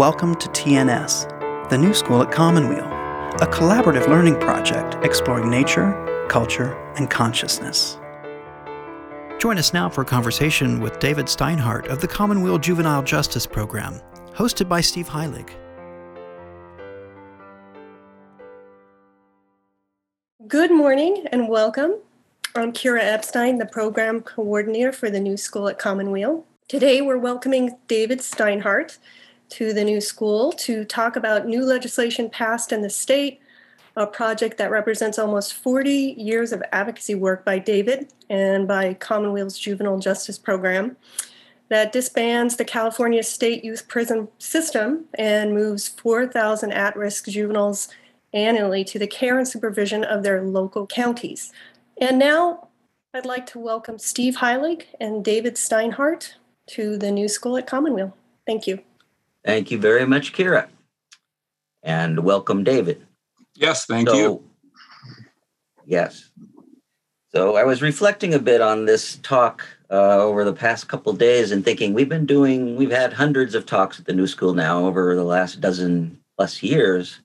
Welcome to TNS, the new school at Commonweal, a collaborative learning project exploring nature, culture, and consciousness. Join us now for a conversation with David Steinhardt of the Commonweal Juvenile Justice Program, hosted by Steve Heilig. Good morning and welcome. I'm Kira Epstein, the program coordinator for the new school at Commonweal. Today we're welcoming David Steinhardt to the new school to talk about new legislation passed in the state, a project that represents almost 40 years of advocacy work by David and by Commonweal's Juvenile Justice Program that disbands the California state youth prison system and moves 4,000 at risk juveniles annually to the care and supervision of their local counties. And now I'd like to welcome Steve Heilig and David Steinhardt to the new school at Commonweal. Thank you. Thank you very much, Kira. And welcome, David. Yes, thank so, you. Yes. So I was reflecting a bit on this talk uh, over the past couple days and thinking we've been doing, we've had hundreds of talks at the new school now over the last dozen plus years.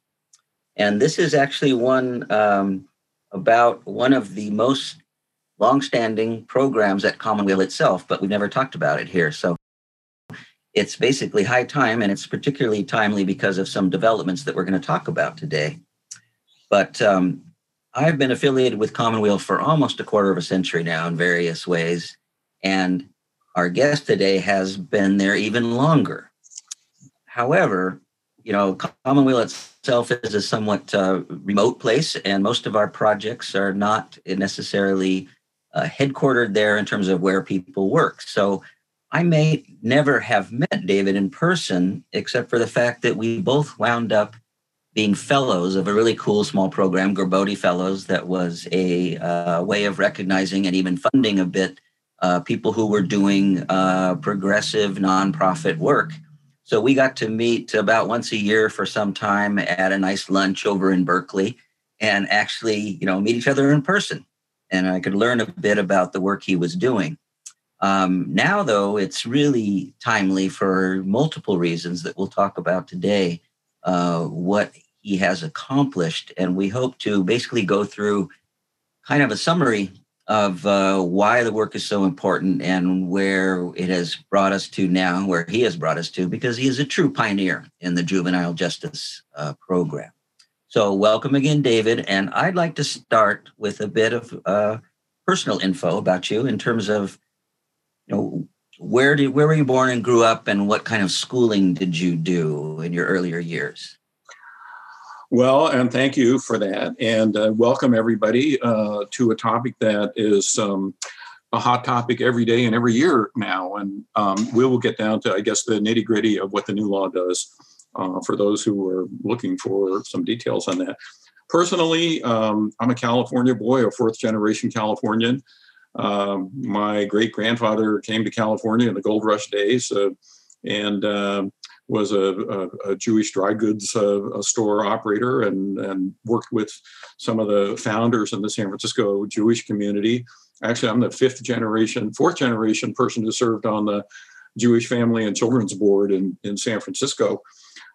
And this is actually one um, about one of the most longstanding programs at Commonweal itself, but we've never talked about it here. So it's basically high time, and it's particularly timely because of some developments that we're going to talk about today. But um, I've been affiliated with Commonweal for almost a quarter of a century now in various ways. And our guest today has been there even longer. However, you know, Commonweal itself is a somewhat uh, remote place, and most of our projects are not necessarily uh, headquartered there in terms of where people work. So I may never have met David in person, except for the fact that we both wound up being fellows of a really cool small program, Gerbode Fellows, that was a uh, way of recognizing and even funding a bit uh, people who were doing uh, progressive nonprofit work. So we got to meet about once a year for some time at a nice lunch over in Berkeley and actually, you know, meet each other in person. And I could learn a bit about the work he was doing. Um, now, though, it's really timely for multiple reasons that we'll talk about today. Uh, what he has accomplished, and we hope to basically go through kind of a summary of uh, why the work is so important and where it has brought us to now, where he has brought us to, because he is a true pioneer in the juvenile justice uh, program. So, welcome again, David. And I'd like to start with a bit of uh, personal info about you in terms of you know, where did where were you born and grew up, and what kind of schooling did you do in your earlier years? Well, and thank you for that, and uh, welcome everybody uh, to a topic that is um, a hot topic every day and every year now, and um, we will get down to, I guess, the nitty gritty of what the new law does uh, for those who are looking for some details on that. Personally, um, I'm a California boy, a fourth generation Californian. Um, my great grandfather came to California in the gold rush days uh, and uh, was a, a, a, Jewish dry goods uh, store operator and, and worked with some of the founders in the San Francisco Jewish community. Actually, I'm the fifth generation, fourth generation person who served on the Jewish Family and Children's Board in, in San Francisco.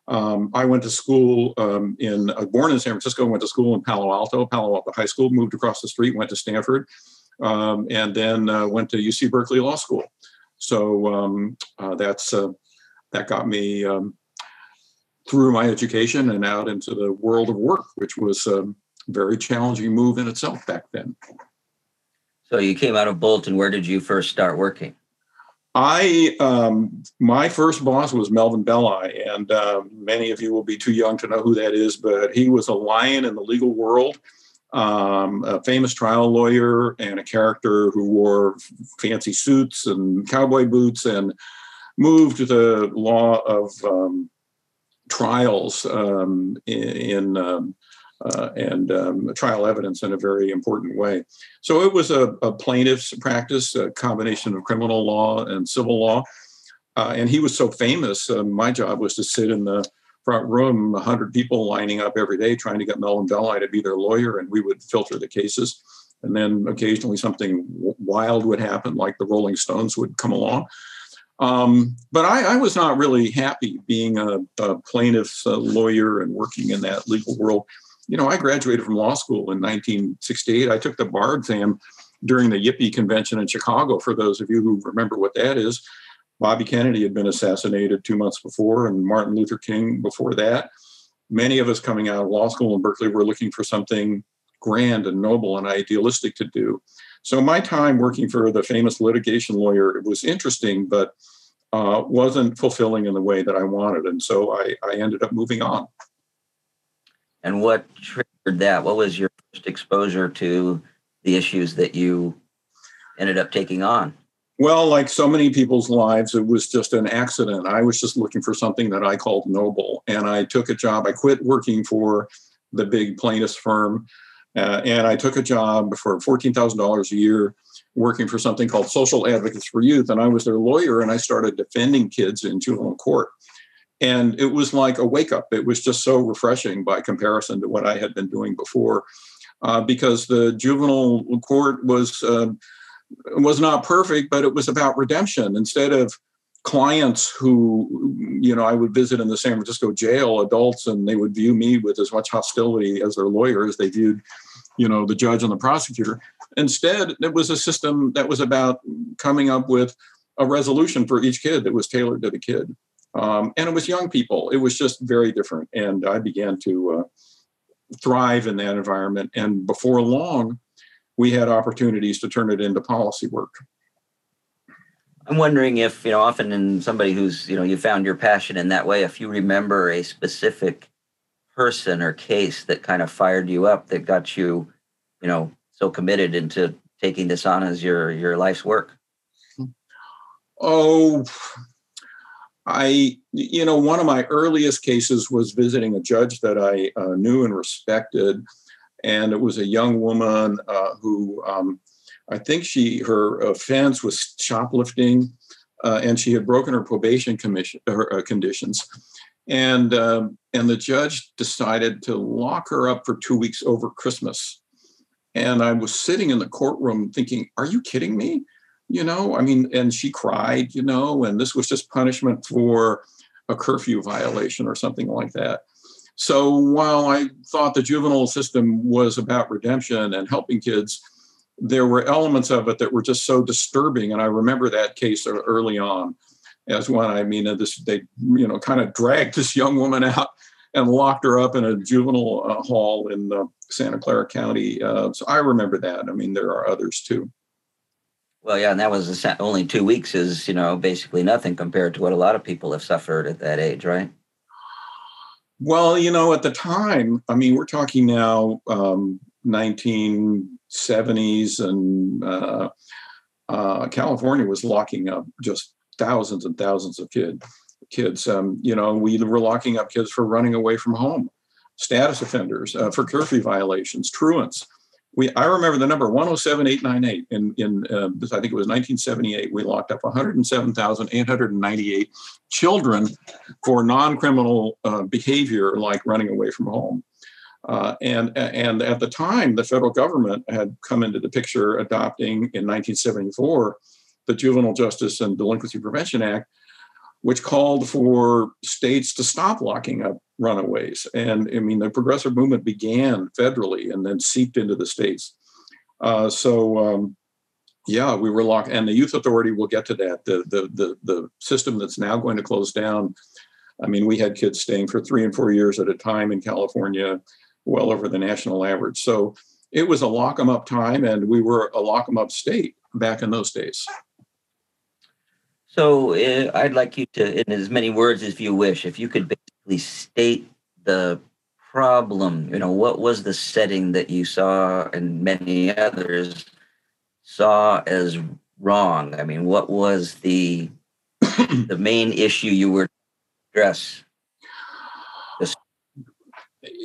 Um, I went to school um, in, I born in San Francisco, went to school in Palo Alto, Palo Alto High School, moved across the street, went to Stanford, um, and then uh, went to UC Berkeley Law School. So um, uh, that's uh, that got me um, through my education and out into the world of work, which was a very challenging move in itself back then. So you came out of Boalt. Where did you first start working? I um, my first boss was Melvin Belli, and uh, many of you will be too young to know who that is, but he was a lion in the legal world um, a famous trial lawyer and a character who wore fancy suits and cowboy boots and moved the law of um, trials um, in, in um, uh, and um, trial evidence in a very important way. So it was a, a, plaintiff's practice, a combination of criminal law and civil law. Uh, and he was so famous, uh, my job was to sit in the front room, 100 people lining up every day trying to get Melvin Belli to be their lawyer, and we would filter the cases. And then occasionally something wild would happen, like the Rolling Stones would come along. Um, but I, I, was not really happy being a, a plaintiff's a lawyer and working in that legal world. You know, I graduated from law school in 1968. I took the bar exam during the Yippie convention in Chicago, for those of you who remember what that is. Bobby Kennedy had been assassinated two months before, and Martin Luther King before that. Many of us coming out of law school in Berkeley were looking for something grand and noble and idealistic to do. So my time working for the famous litigation lawyer it was interesting, but uh, wasn't fulfilling in the way that I wanted, and so I, I ended up moving on. And what triggered that? What was your first exposure to the issues that you ended up taking on? Well, like so many people's lives, it was just an accident. I was just looking for something that I called noble, and I took a job. I quit working for the big plaintiffs firm uh, and I took a job for $14,000 a year working for something called Social Advocates for Youth. And I was their lawyer and I started defending kids in juvenile court. And it was like a wake up. It was just so refreshing by comparison to what I had been doing before, uh, because the juvenile court was uh, was not perfect, but it was about redemption. Instead of clients who you know i would visit in the san francisco jail adults and they would view me with as much hostility as their lawyer as they viewed you know the judge and the prosecutor. Instead it was a system that was about coming up with a resolution for each kid that was tailored to the kid. Um, and it was young people. It was just very different. And i began to uh, thrive in that environment. And before long we had opportunities to turn it into policy work I'm wondering if, you know, often in somebody who's, you know, you found your passion in that way, if you remember a specific person or case that kind of fired you up that got you, you know, so committed into taking this on as your your life's work. Oh, I, you know, one of my earliest cases was visiting a judge that I uh, knew and respected. And it was a young woman uh, who um, I think she her offense was shoplifting, uh, and she had broken her probation commission her uh, conditions, and um, and the judge decided to lock her up for two weeks over Christmas. And I was sitting in the courtroom thinking, "Are you kidding me?" You know, I mean, and she cried, you know, and this was just punishment for a curfew violation or something like that. So while I thought the juvenile system was about redemption and helping kids, there were elements of it that were just so disturbing. And I remember that case early on as one. I mean, this they you know kind of dragged this young woman out and locked her up in a juvenile uh, hall in uh, Santa Clara County. Uh, so I remember that. I mean, there are others too. Well, yeah, and that was only two weeks is you know basically nothing compared to what a lot of people have suffered at that age, right? Well, you know, at the time, I mean, we're talking now um, 1970s, and uh, uh, California was locking up just thousands and thousands of kid, kids. Um, you know, we were locking up kids for running away from home, status offenders, uh, for curfew violations, truants. We, I remember the number 107898 in, in uh, I think it was 1978. We locked up 107,898 children for non criminal uh, behavior like running away from home. Uh, and, and at the time, the federal government had come into the picture adopting in 1974 the Juvenile Justice and Delinquency Prevention Act, which called for states to stop locking up runaways. And I mean, the progressive movement began federally and then seeped into the states. Uh, so, um, yeah, we were locked, and the Youth Authority, we'll get to that. The, the the the system that's now going to close down. I mean, we had kids staying for three and four years at a time in California well over the national average. So it was a lock 'em up time, and we were a lock 'em up state back in those days. So uh, I'd like you to, in as many words as you wish, if you could state the problem. You know, what was the setting that you saw and many others saw as wrong? I mean, what was the the main issue you were address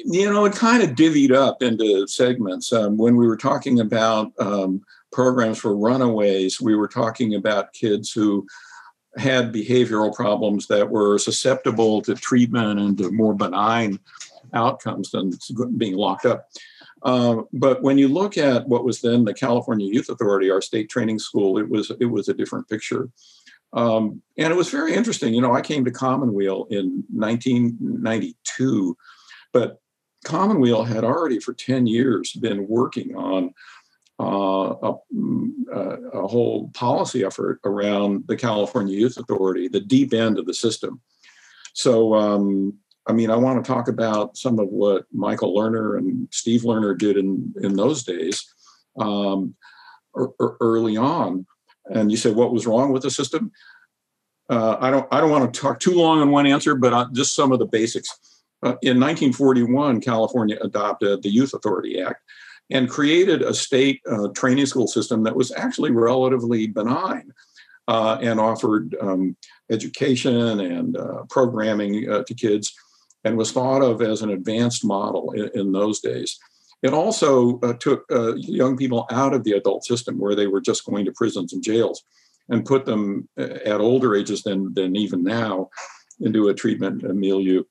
you know, it kind of divvied up into segments. Um, when we were talking about um, programs for runaways, we were talking about kids who had behavioral problems that were susceptible to treatment and to more benign outcomes than being locked up. Uh, but when you look at what was then the California Youth Authority, our state training school, it was it was a different picture. Um, and it was very interesting. You know, I came to Commonweal in 1992, but Commonweal had already for 10 years been working on a, mm, a, whole policy effort around the California Youth Authority, the deep end of the system. So, um, I mean, I want to talk about some of what Michael Lerner and Steve Lerner did in, in those days um, early on. And you said, what was wrong with the system? Uh, I don't. I don't want to talk too long on one answer, but uh, just some of the basics. Uh, in 1941, California adopted the Youth Authority Act and created a state uh, training school system that was actually relatively benign uh, and offered um, education and uh, programming to kids, and was thought of as an advanced model in, in those days. It also took young people out of the adult system, where they were just going to prisons and jails and put them uh, at older ages than, than even now into a treatment milieu.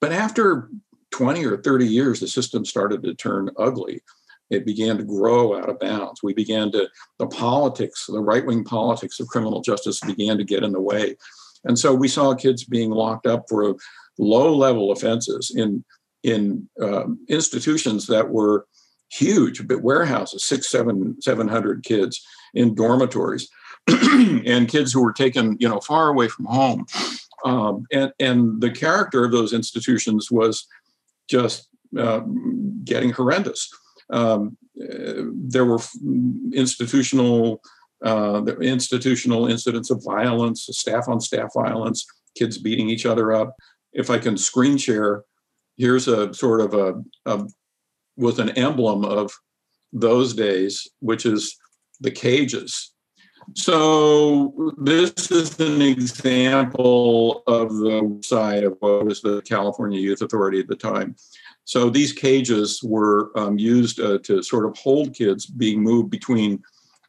But after 20 or 30 years, the system started to turn ugly. It began to grow out of bounds. We began to, the politics, the right wing politics of criminal justice began to get in the way. And so we saw kids being locked up for low level offenses in, in um, institutions that were huge, but warehouses, six, seven, 700 kids in dormitories and kids who were taken, you know, far away from home. Um, and, and the character of those institutions was just uh, getting horrendous. Um, uh, there were institutional uh, institutional incidents of violence, staff on staff violence, kids beating each other up. If I can screen share, here's a sort of a, a with an emblem of those days, which is the cages so this is an example of the side of what was the California Youth Authority at the time. So these cages were um, used uh, to sort of hold kids being moved between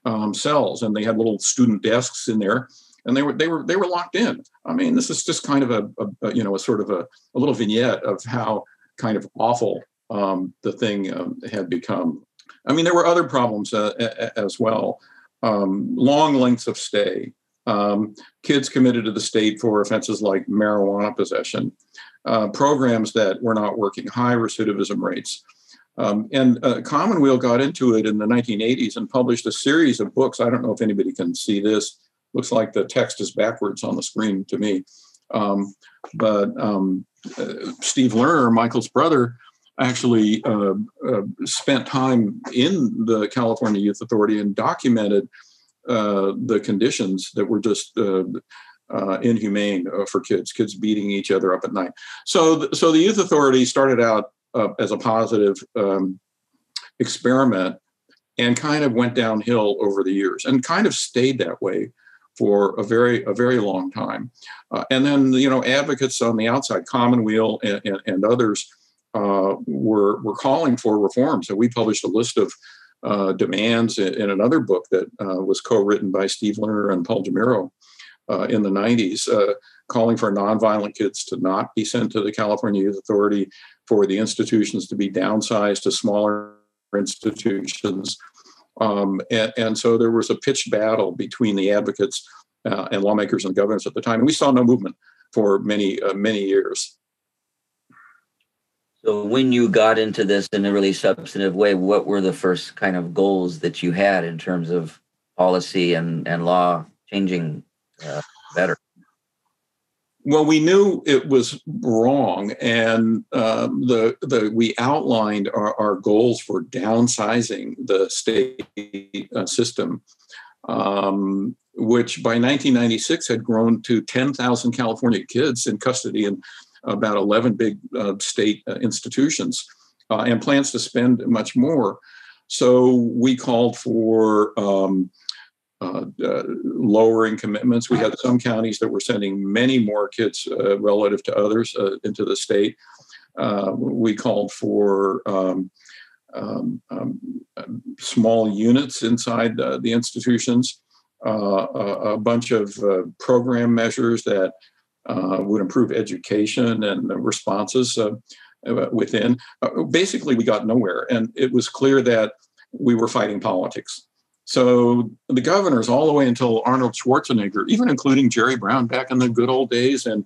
um, cells, and they had little student desks in there, and they were they were they were locked in. I mean, this is just kind of a, a you know a sort of a, a, little vignette of how kind of awful um, the thing um, had become. I mean, there were other problems uh, as well um, long lengths of stay, um, kids committed to the state for offenses like marijuana possession, uh, programs that were not working, high recidivism rates. Um, and uh, Commonweal got into it in the 1980s and published a series of books. I don't know if anybody can see this. Looks like the text is backwards on the screen to me. Um, but um, uh, Steve Lerner, Michael's brother, actually uh, uh, spent time in the California Youth Authority and documented uh, the conditions that were just uh, uh, inhumane uh, for kids, kids beating each other up at night. So, th- so the Youth Authority started out as a positive um, experiment and kind of went downhill over the years and kind of stayed that way for a very a very long time and then you know advocates on the outside commonweal and, and, and others uh, were were calling for reform. So we published a list of uh, demands in, in, another book that uh, was co-written by Steve Lerner and Paul DeMuro uh, in the 90s, uh, calling for nonviolent kids to not be sent to the California Youth Authority, for the institutions to be downsized to smaller institutions. Um, and, and, so there was a pitched battle between the advocates uh, and lawmakers and governors at the time. And we saw no movement for many, many years. So when you got into this in a really substantive way, what were the first kind of goals that you had in terms of policy and, and law changing uh, better? Well, we knew it was wrong, and uh, the the we outlined our, our goals for downsizing the state uh, system, um, which by 1996 had grown to 10,000 California kids in custody and about 11 big uh, state uh, institutions uh, and plans to spend much more. So we called for um, uh, uh, lowering commitments. We had some counties that were sending many more kids uh, relative to others into the state. we called for um, um, um small units inside the, the institutions, a, a, bunch of program measures that uh, would improve education and responses uh, uh, within. Uh, basically, we got nowhere. And it was clear that we were fighting politics. So the governors, all the way until Arnold Schwarzenegger, even including Jerry Brown back in the good old days, and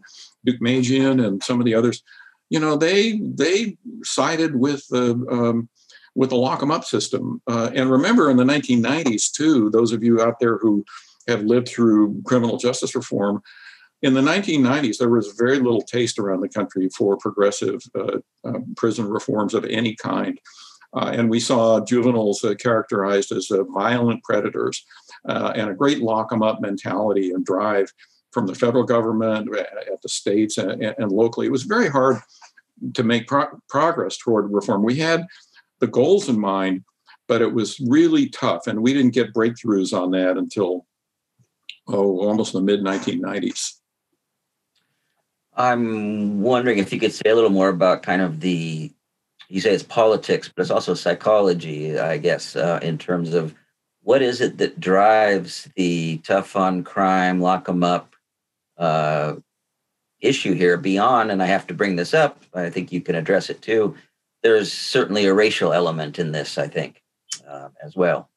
Deukmejian and some of the others, you know, they they sided with the um, with the lock 'em up system. Uh, and remember, in the 1990s too, those of you out there who have lived through criminal justice reform, in the 1990s, there was very little taste around the country for progressive uh, uh, prison reforms of any kind. Uh, and we saw juveniles uh, characterized as uh, violent predators uh, and a great lock 'em up mentality and drive from the federal government at the states and, and locally. It was very hard to make pro- progress toward reform. We had the goals in mind, but it was really tough. And we didn't get breakthroughs on that until, oh, almost the mid 1990s. I'm wondering if you could say a little more about kind of the you say it's politics, but it's also psychology, I guess, uh, in terms of what is it that drives the tough on crime, lock them up uh, issue here beyond, and I have to bring this up, I think you can address it too. There's certainly a racial element in this, I think, uh, as well.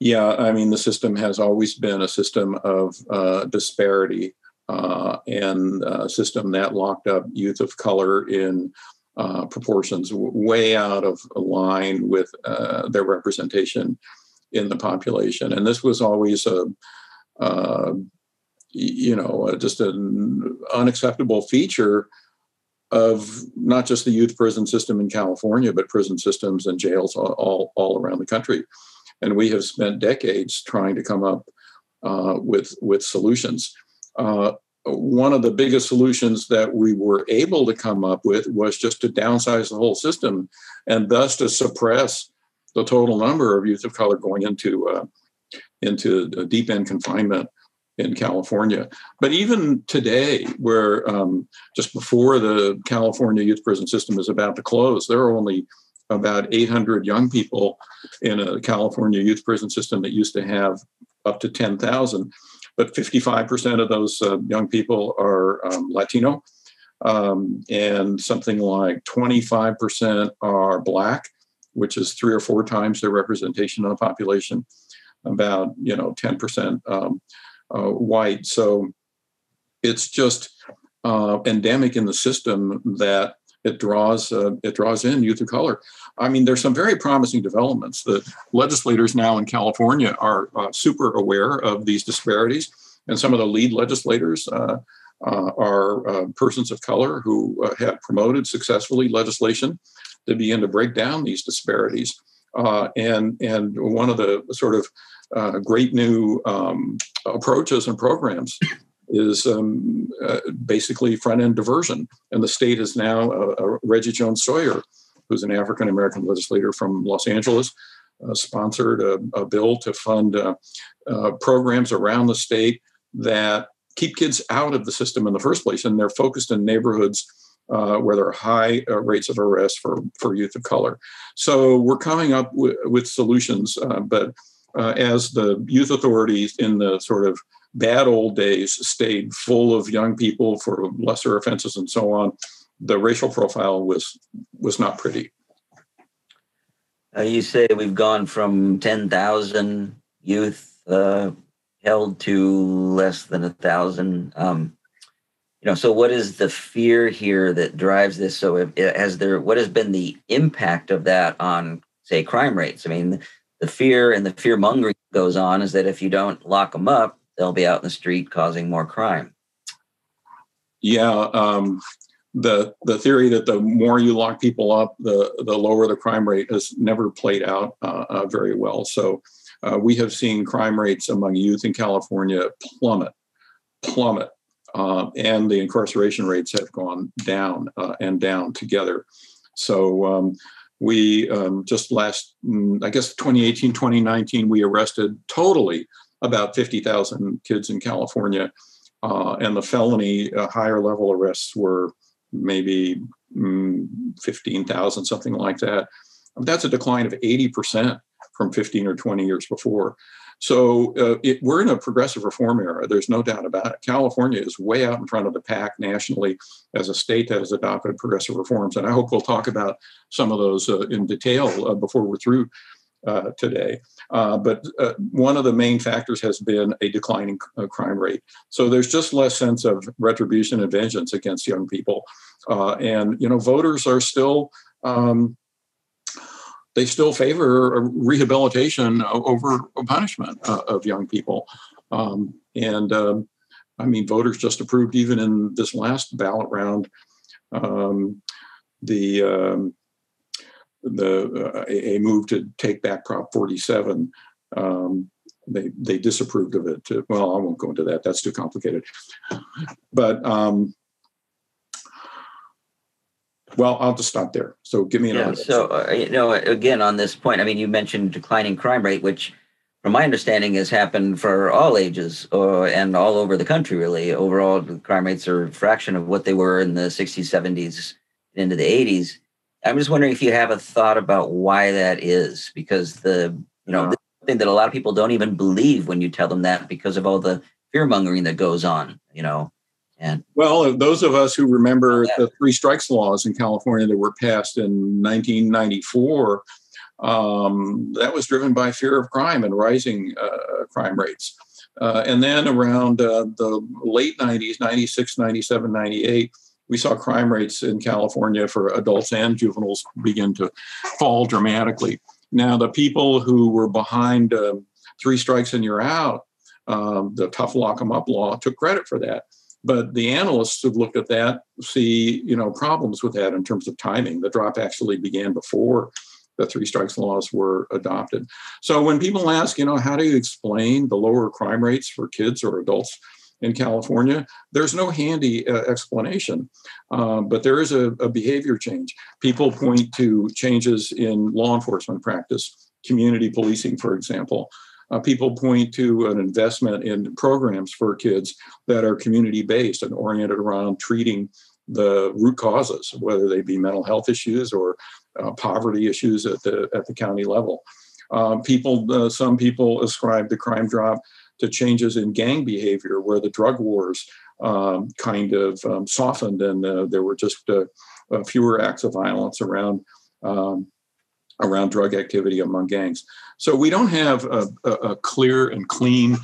Yeah, I mean, the system has always been a system of uh, disparity uh, and a system that locked up youth of color in uh, proportions way out of line with uh, their representation in the population. And this was always a, uh, you know, just an unacceptable feature of not just the youth prison system in California, but prison systems and jails all, all, all around the country. And we have spent decades trying to come up uh, with, with solutions. Uh, one of the biggest solutions that we were able to come up with was just to downsize the whole system and thus to suppress the total number of youth of color going into uh, into deep end confinement in California. But even today, where um, just before the California youth prison system is about to close, there are only about 800 young people in a California youth prison system that used to have up to 10,000 but 55% of those uh, young people are um, Latino, um, and something like 25% are Black, which is three or four times their representation of the population. About you know 10% um, uh, white. So it's just uh, endemic in the system that it draws uh, it draws in youth of color. I mean, there's some very promising developments. The legislators now in California are uh, super aware of these disparities, and some of the lead legislators uh, uh are uh, persons of color who uh, have promoted successfully legislation to begin to break down these disparities. and and one of the sort of great new um, approaches and programs is um, uh, basically front end diversion. And the state is now uh, uh, Reggie Jones Sawyer, who's an African American legislator from Los Angeles, uh, sponsored a, a, bill to fund uh, uh, programs around the state that keep kids out of the system in the first place. And they're focused in neighborhoods. where there are high rates of arrest for, for youth of color. So we're coming up w- with solutions, but as the youth authorities in the sort of bad old days stayed full of young people for lesser offenses and so on, the racial profile was was not pretty. Uh, you say we've gone from ten thousand youth uh, held to less than a thousand. Um, you know, so what is the fear here that drives this? So, if, has there what has been the impact of that on, say, crime rates? I mean, the fear and the fear mongering goes on is that if you don't lock them up, they'll be out in the street causing more crime. Yeah, um, the the theory that the more you lock people up, the the lower the crime rate has never played out uh, uh, very well. So uh, we have seen crime rates among youth in California plummet, plummet, uh, and the incarceration rates have gone down uh, and down together. So. Um, we um, just last, mm, I guess 2018, 2019, we arrested totally about 50,000 kids in California. Uh, and the felony uh, higher level arrests were maybe mm, 15,000, something like that. That's a decline of 80% from 15 or 20 years before. So uh, it, we're in a progressive reform era. There's no doubt about it. California is way out in front of the pack nationally as a state that has adopted progressive reforms. And I hope we'll talk about some of those uh, in detail uh, before we're through uh, today. Uh, but uh, one of the main factors has been a declining uh, crime rate. So there's just less sense of retribution and vengeance against young people. Uh, and, you know, voters are still. Um, they still favor rehabilitation over punishment uh, of young people. Um, and um, I mean, voters just approved, even in this last ballot round, um, the um, the uh, a, move to take back Prop 47. Um, they they disapproved of it. Well, I won't go into that. That's too complicated. But um, well, I'll just stop there. So give me another. Yeah, so uh, you know, again, on this point, I mean, you mentioned declining crime rate, which, from my understanding, has happened for all ages uh, and all over the country. Really, overall, the crime rates are a fraction of what they were in the '60s, '70s, into the '80s. I'm just wondering if you have a thought about why that is, because the you know yeah. thing that a lot of people don't even believe when you tell them that because of all the fear mongering that goes on. You know, and well, those of us who remember the three strikes laws in California that were passed in 1994, um, that was driven by fear of crime and rising uh, crime rates. Uh, and then around uh, the late 90s, 96, 97, 98, we saw crime rates in California for adults and juveniles begin to fall dramatically. Now, the people who were behind um, three strikes and you're out, um, the tough lock 'em up law, took credit for that. But the analysts who've looked at that see, you know, problems with that in terms of timing. The drop actually began before the three strikes laws were adopted. So when people ask, you know, how do you explain the lower crime rates for kids or adults in California, there's no handy uh, explanation, um, but there is a, a behavior change. People point to changes in law enforcement practice, community policing, for example. Uh, people point to an investment in programs for kids that are community based and oriented around treating the root causes, whether they be mental health issues or uh, poverty issues at the at the county level. Um, people, uh, some people ascribe the crime drop to changes in gang behavior, where the drug wars um, kind of um, softened and uh, there were just uh, uh, fewer acts of violence around um, around drug activity among gangs. So we don't have a, a clear and clean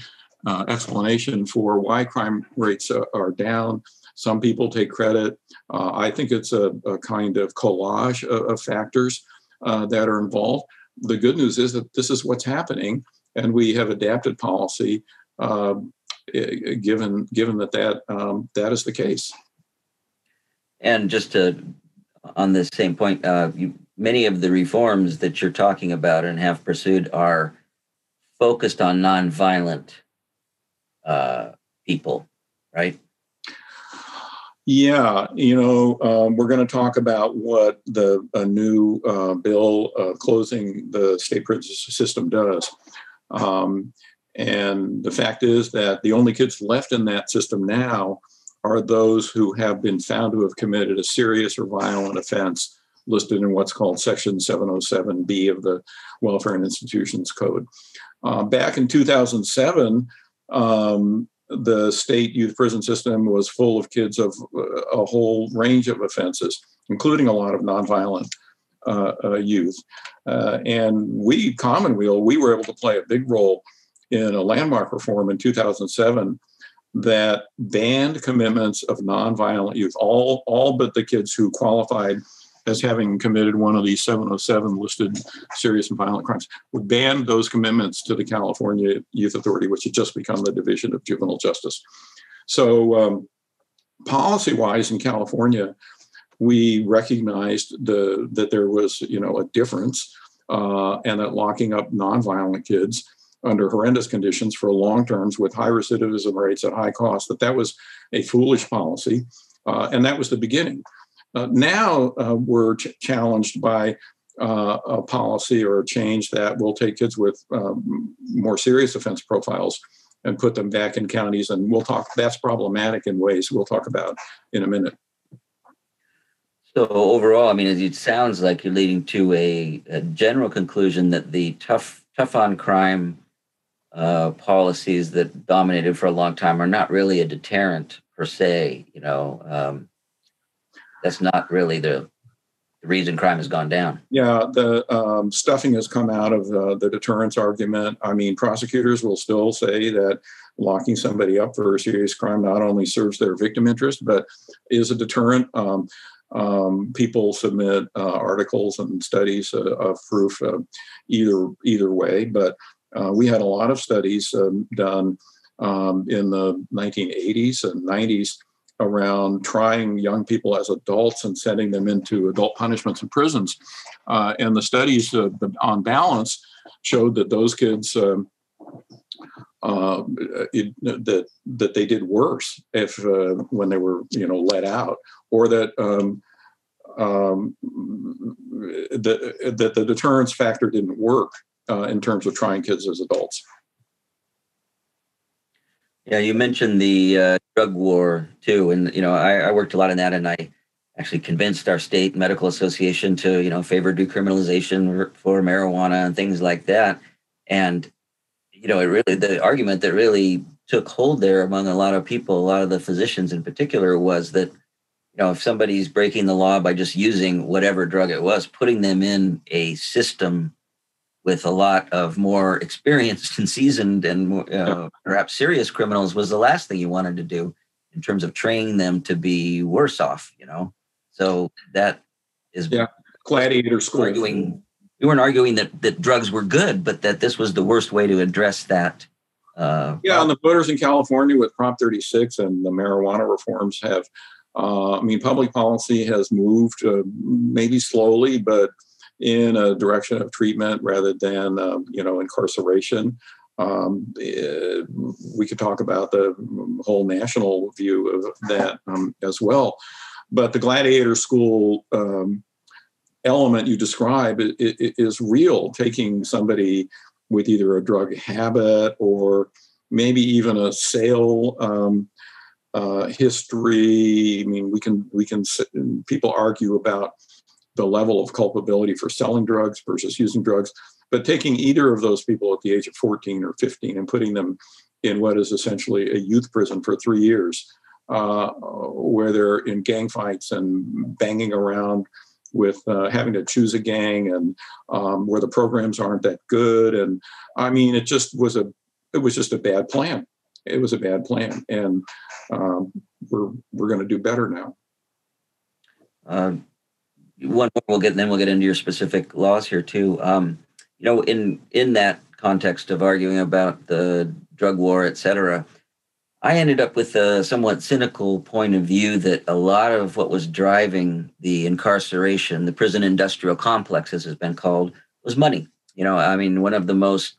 uh, explanation for why crime rates uh, are down. Some people take credit. Uh, I think it's a, a, kind of collage of, of factors that are involved. The good news is that this is what's happening and we have adapted policy uh, given given that that um, that is the case. And just to on this same point, uh, you, many of the reforms that you're talking about and have pursued are focused on nonviolent uh, people, right? Yeah, you know, um, we're going to talk about what the a new uh, bill uh, closing the state prison system does. Um, and the fact is that the only kids left in that system now are those who have been found to have committed a serious or violent offense listed in what's called Section 707B of the Welfare and Institutions Code. Uh, back in 2007, um, the state youth prison system was full of kids of uh, a whole range of offenses, including a lot of nonviolent youth. Uh, and we, Commonweal, we were able to play a big role in a landmark reform in 2007 that banned commitments of nonviolent youth, all, all but the kids who qualified as having committed one of these 707 listed serious and violent crimes, would ban those commitments to the California Youth Authority, which had just become the Division of Juvenile Justice. So, um, policy wise in California, we recognized the that there was you know a difference uh, and that locking up nonviolent kids under horrendous conditions for long terms with high recidivism rates at high cost that that was a foolish policy uh, and that was the beginning. Uh, now uh, we're ch- challenged by uh, a policy or a change that will take kids with um, more serious offense profiles and put them back in counties and we'll talk that's problematic in ways we'll talk about in a minute so overall, I mean, it sounds like you're leading to a, a general conclusion that the tough tough on crime uh, policies that dominated for a long time are not really a deterrent per se. You know, um, that's not really the reason crime has gone down. Yeah, the um, stuffing has come out of uh, the deterrence argument. I mean, prosecutors will still say that locking somebody up for a serious crime not only serves their victim interest, but is a deterrent. Um, um, people submit uh, articles and studies uh, of proof uh, either either way, but uh, we had a lot of studies um, done um, in the 1980s and 90s around trying young people as adults and sending them into adult punishments and prisons. Uh, and the studies uh, on balance showed that those kids um, uh, it, that that they did worse if uh, when they were you know let out, or that um, um, that that the deterrence factor didn't work uh, in terms of trying kids as adults. Yeah, you mentioned the uh, drug war too, and you know I, I, worked a lot in that, and I actually convinced our state medical association to you know favor decriminalization for marijuana and things like that. And you know, it really the argument that really took hold there among a lot of people, a lot of the physicians in particular, was that you know if somebody's breaking the law by just using whatever drug it was, putting them in a system with a lot of more experienced and seasoned and uh, perhaps serious criminals was the last thing you wanted to do in terms of training them to be worse off you know? So that is yeah. Gladiator school. arguing we weren't arguing that that drugs were good but that this was the worst way to address that uh, yeah and the voters in california with prop 36 and the marijuana reforms have uh, i mean public policy has moved uh, maybe slowly but in a direction of treatment rather than um, you know incarceration. Um, it, eh, we could talk about the whole national view of that um, as well. But the gladiator school um, element you describe is real. Taking somebody with either a drug habit or maybe even a sale um, uh, history. I mean, we can we can people argue about the level of culpability for selling drugs versus using drugs. But taking either of those people at the age of 14 or 15 and putting them in what is essentially a youth prison for three years, uh, where they're in gang fights and banging around with uh, having to choose a gang and um, where the programs aren't that good. And I mean, it just was a it was just a bad plan. It was a bad plan, and um, we're we're going to do better now. Uh, one more we'll get then we'll get into your specific laws here too um, you know in in that context of arguing about the drug war et cetera i ended up with a somewhat cynical point of view that a lot of what was driving the incarceration the prison industrial complex as has been called was money you know i mean one of the most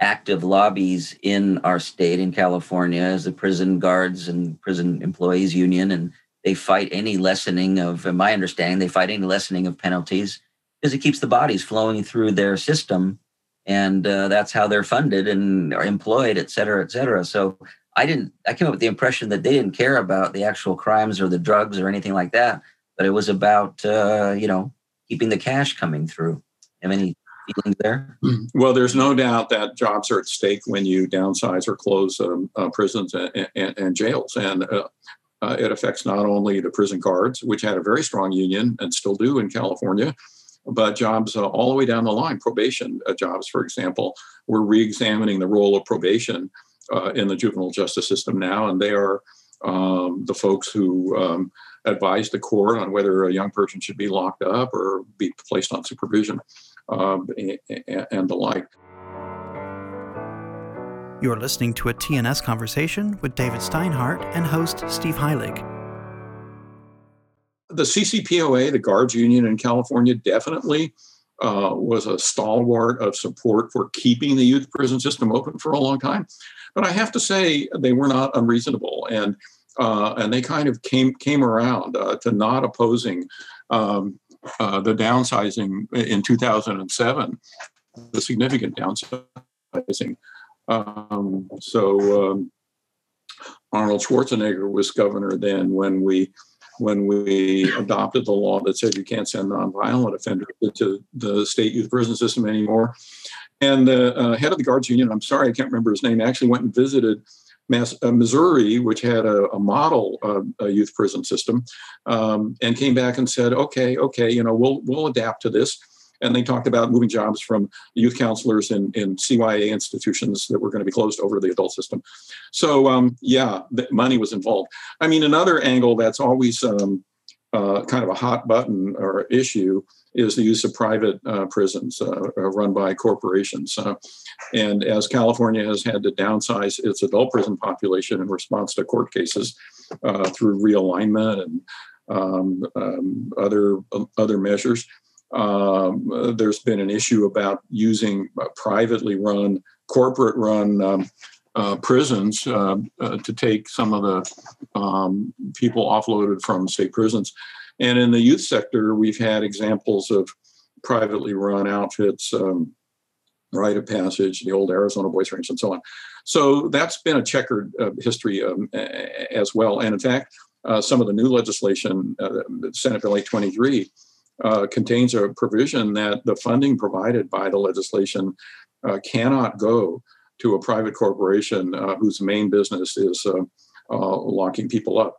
active lobbies in our state in california is the prison guards and prison employees union and they fight any lessening of, in my understanding, they fight any lessening of penalties because it keeps the bodies flowing through their system. And uh, that's how they're funded and are employed, et cetera, et cetera. So I didn't, I came up with the impression that they didn't care about the actual crimes or the drugs or anything like that, but it was about, uh, you know, keeping the cash coming through. Have any feelings there? Well, there's no doubt that jobs are at stake when you downsize or close um, uh, prisons and, and, and, jails. And uh, uh, it affects not only the prison guards, which had a very strong union and still do in California, but jobs uh, all the way down the line. Probation uh, jobs, for example, we're re-examining the role of probation uh, in the juvenile justice system now, and they are um, the folks who um, advise the court on whether a young person should be locked up or be placed on supervision um, and, and the like. You're listening to a TNS conversation with David Steinhardt and host Steve Heilig. The CCPOA, the guards union in California, definitely uh, was a stalwart of support for keeping the youth prison system open for a long time. But I have to say, they were not unreasonable, and uh, and they kind of came came around uh, to not opposing um, uh, the downsizing in 2007, the significant downsizing um, so um, Arnold Schwarzenegger was governor then when we when we adopted the law that said you can't send nonviolent offenders to the state youth prison system anymore. And the uh, head of the guards union, I'm sorry, I can't remember his name, actually went and visited Mass, uh, Missouri, which had a, a model uh, a youth prison system, um, and came back and said, "Okay, okay, you know, we'll we'll adapt to this." And they talked about moving jobs from youth counselors in, in CYA institutions that were going to be closed over to the adult system. So, um, yeah, money was involved. I mean, another angle that's always um, uh, kind of a hot button or issue is the use of private uh, prisons uh, uh run by corporations. And as California has had to downsize its adult prison population in response to court cases uh, through realignment and um, um, other other measures, um, there's been an issue about using privately run, corporate run um, uh, prisons uh, uh, to take some of the um, people offloaded from state prisons. And in the youth sector, we've had examples of privately run outfits, um, Rite of Passage, the old Arizona Boys Ranch, and so on. So that's been a checkered uh, history um, as well. And in fact, uh, some of the new legislation, uh, Senate Bill 823, contains a provision that the funding provided by the legislation cannot go to a private corporation uh, whose main business is uh, uh, locking people up.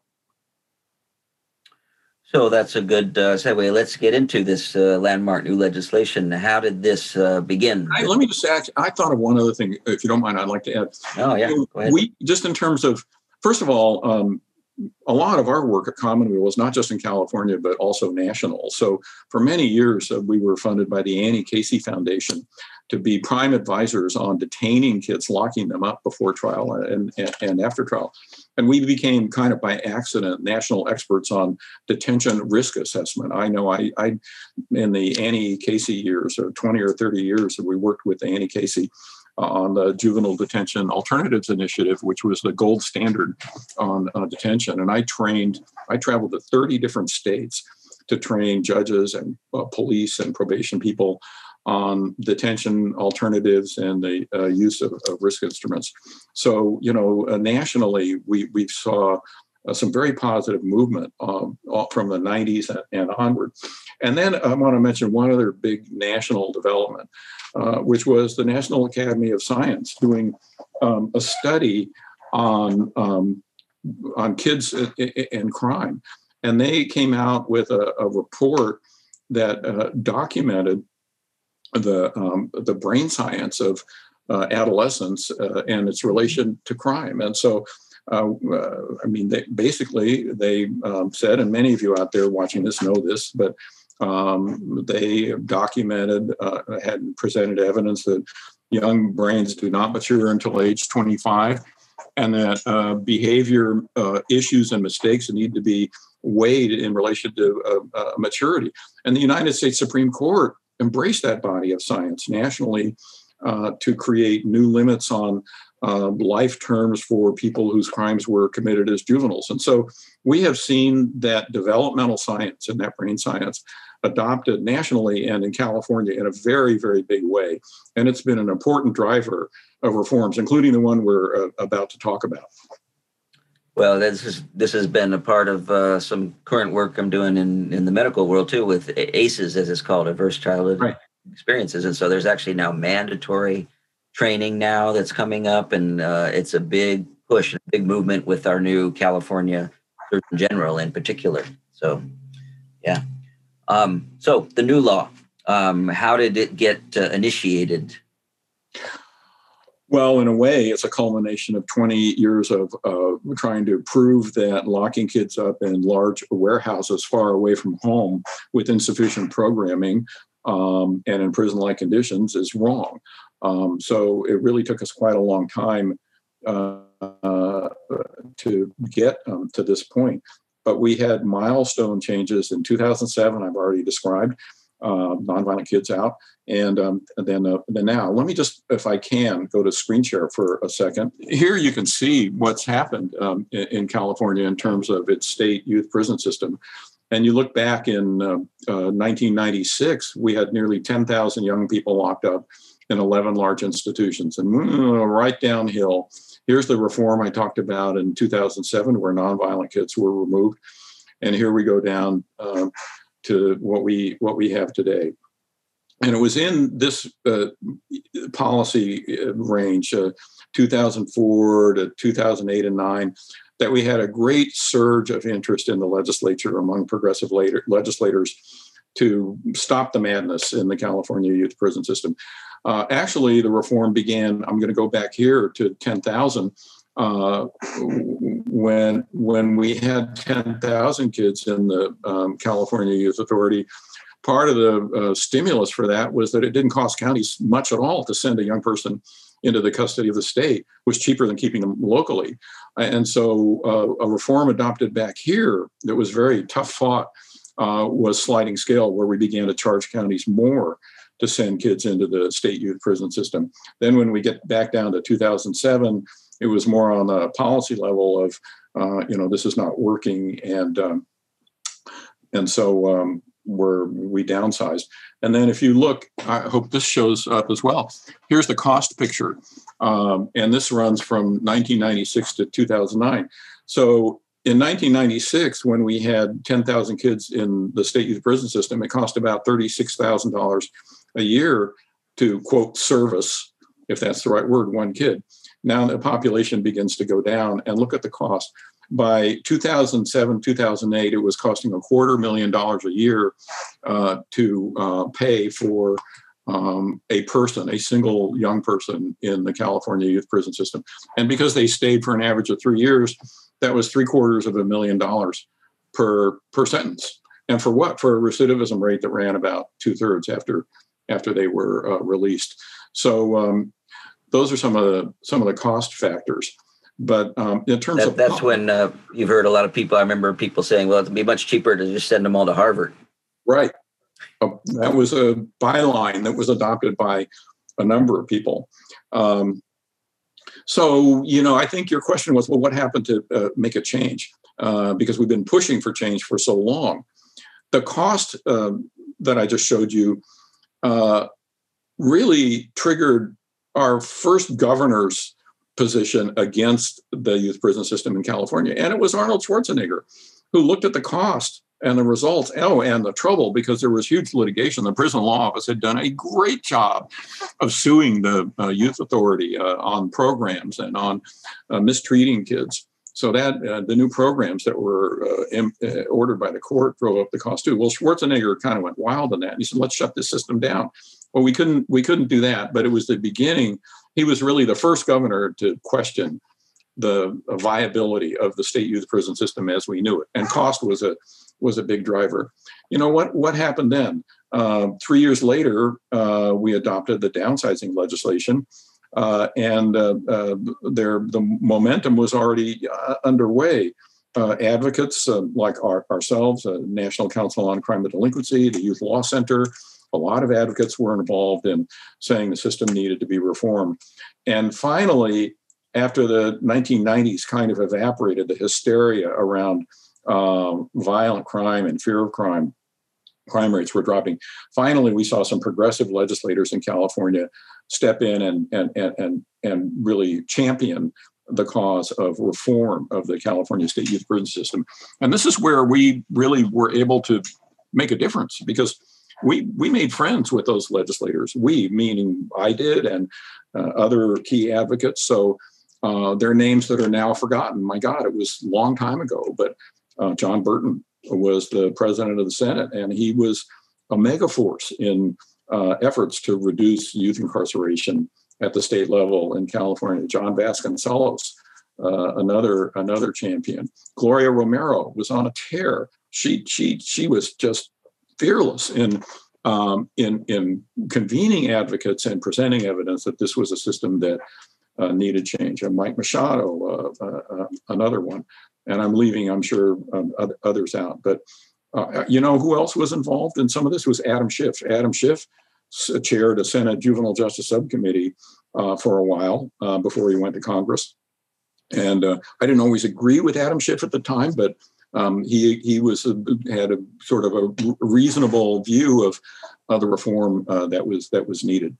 So that's a good uh, segue. Let's get into this uh, landmark new legislation. How did this uh, begin? I, let me just add, I thought of one other thing, if you don't mind, I'd like to add. Oh, yeah. Go ahead. We, just in terms of, first of all, um, a lot of our work at Commonweal was not just in California, but also national. So for many years, uh, we were funded by the Annie Casey Foundation to be prime advisors on detaining kids, locking them up before trial and, and, and after trial. And we became kind of by accident national experts on detention risk assessment. I know I, I in the Annie Casey years, or 20 or 30 years that we worked with Annie Casey, on the Juvenile Detention Alternatives Initiative, which was the gold standard on uh, detention. And I trained, I traveled to 30 different states to train judges and uh, police and probation people on detention alternatives and the uh, use of, of, risk instruments. So, you know, uh, nationally, we, we saw uh, some very positive movement um, from the 90s and, onward. And then I want to mention one other big national development, uh, which was the National Academy of Science doing um, a study on, um, on kids and crime. And they came out with a, a report that uh, documented the um, the brain science of uh, adolescence uh, and its relation to crime. And so, uh, uh I mean, they, basically they um, said, and many of you out there watching this know this, but um, they documented, uh, had presented evidence that young brains do not mature until age 25, and that uh, behavior issues and mistakes need to be weighed in relation to maturity. And the United States Supreme Court embrace that body of science nationally uh, to create new limits on uh, life terms for people whose crimes were committed as juveniles. And so we have seen that developmental science and that brain science adopted nationally and in California in a very, very big way. And it's been an important driver of reforms, including the one we're uh, about to talk about. Well, this is this has been a part of uh, some current work I'm doing in in the medical world too, with ACEs as it's called, adverse childhood right. experiences, and so there's actually now mandatory training now that's coming up, and uh, it's a big push, a big movement with our new California Surgeon General in particular. So, yeah. Um, so the new law, um, how did it get uh, initiated? Well, in a way, it's a culmination of 20 years of uh, trying to prove that locking kids up in large warehouses far away from home with insufficient programming um, and in prison like conditions is wrong. Um, so it really took us quite a long time uh, uh, to get um, to this point. But we had milestone changes in 2007, I've already described, uh, nonviolent kids out. And, um, then, uh, then now, let me just, if I can, go to screen share for a second. Here you can see what's happened um, in, in, California in terms of its state youth prison system. And you look back in uh, 1996, uh, we had nearly 10,000 young people locked up in 11 large institutions. And mm, right downhill, here's the reform I talked about in 2007, where nonviolent kids were removed. And here we go down um, to what we what we have today. And it was in this uh, policy uh, range uh, 2004 to 2008 and 9 that we had a great surge of interest in the legislature among progressive later, legislators to stop the madness in the California youth prison system. Uh, actually, the reform began. I'm going to go back here to 10,000 uh, when when we had 10,000 kids in the um, California Youth Authority. Part of the uh, stimulus for that was that it didn't cost counties much at all to send a young person into the custody of the state. Was cheaper than keeping them locally, and so uh, a reform adopted back here that was very tough fought uh, was sliding scale, where we began to charge counties more to send kids into the state youth prison system. Then, when we get back down to 2007, it was more on the policy level of, uh, you know, this is not working, and um, and so um, we're we downsized. And then, if you look, I hope this shows up as well. Here's the cost picture, um, and this runs from 1996 to 2009. So in 1996, when we had 10,000 kids in the state youth prison system, it cost about $36,000 a year to quote service, if that's the right word, one kid. Now the population begins to go down, and look at the cost. By 2007, 2008, it was costing a quarter million dollars a year uh, to uh, pay for um, a person, a single young person in the California youth prison system. And because they stayed for an average of three years, that was three quarters of a million dollars per per sentence. And for what? For a recidivism rate that ran about two thirds after after they were uh, released. So um, those are some of the some of the cost factors. But um, in terms that, of that's when uh, you've heard a lot of people. I remember people saying, "Well, it'd be much cheaper to just send them all to Harvard." Right. Uh, that was a byline that was adopted by a number of people. Um, so, you know, I think your question was, well, what happened to uh, make a change? Uh, because we've been pushing for change for so long. The cost uh, that I just showed you uh, really triggered our first governor's position against the youth prison system in California. And it was Arnold Schwarzenegger who looked at the cost and the results oh and the trouble because there was huge litigation. The prison law office had done a great job of suing the uh, youth authority uh, on programs and on uh, mistreating kids. So that uh, the new programs that were uh, uh, ordered by the court drove up the cost too. Well schwarzenegger kind of went wild on that he said let's shut this system down well we couldn't we couldn't do that but it was the beginning he was really the first governor to question the viability of the state youth prison system as we knew it and cost was a was a big driver. You know what? What happened then? Uh, three years later, uh, we adopted the downsizing legislation, uh, and uh, uh, there the momentum was already uh, underway. advocates like our, ourselves, National Council on Crime and Delinquency, the Youth Law Center, a lot of advocates were involved in saying the system needed to be reformed. And finally, after the 1990s kind of evaporated, the hysteria around um, violent crime and fear of crime, crime rates were dropping. Finally, we saw some progressive legislators in California step in and and and and, and really champion the cause of reform of the California state youth prison system. And this is where we really were able to make a difference because we we made friends with those legislators. We, meaning I did, and uh, other key advocates. So uh, their names that are now forgotten. My God, it was a long time ago, but uh, John Burton was the president of the Senate, and he was a mega force in uh, efforts to reduce youth incarceration at the state level in California. John Vasconcellos, uh, another another champion. Gloria Romero was on a tear. She she she was just fearless in um, in in convening advocates and presenting evidence that this was a system that uh, needed change. And Mike Machado, uh, uh, uh another one and I'm leaving, I'm sure, um, others out. But uh, you know who else was involved in some of this was Adam Schiff. Adam Schiff chaired a Senate Juvenile Justice Subcommittee uh, for a while before he went to Congress. And uh, I didn't always agree with Adam Schiff at the time, but um, he he was a, had a sort of a reasonable view of the reform uh, that was that was needed.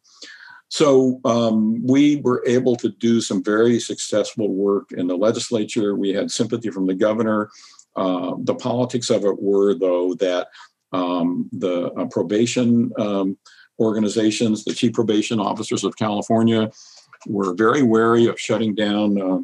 So um, we were able to do some very successful work in the legislature. We had sympathy from the governor. Uh, the politics of it were, though, that um, the uh, probation um, organizations, the chief probation officers of California, were very wary of shutting down uh,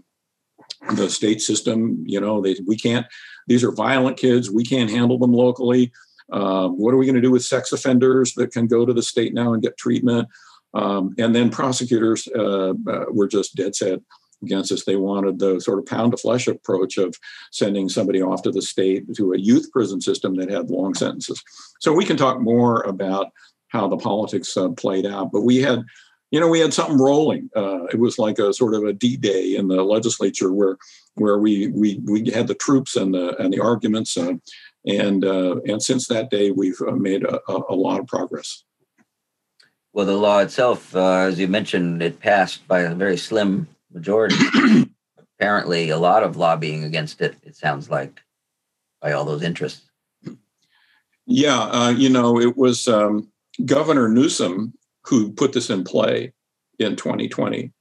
the state system. You know, they, we can't, these are violent kids. We can't handle them locally. Um, what are we going to do with sex offenders that can go to the state now and get treatment? Um, and then prosecutors uh, uh, were just dead set against us. They wanted the sort of pound of flesh approach of sending somebody off to the state to a youth prison system that had long sentences. So we can talk more about how the politics uh, played out, but we had. You know, we had something rolling. Uh, it was like a sort of a D-day in the legislature, where where we we we had the troops and the and the arguments, uh, and uh, and since that day, we've uh, made a, a, lot of progress. Well, the law itself, uh, as you mentioned, it passed by a very slim majority. Apparently, a lot of lobbying against it. It sounds like by all those interests. Yeah, uh, you know, it was um, Governor Newsom who put this in play in 2020.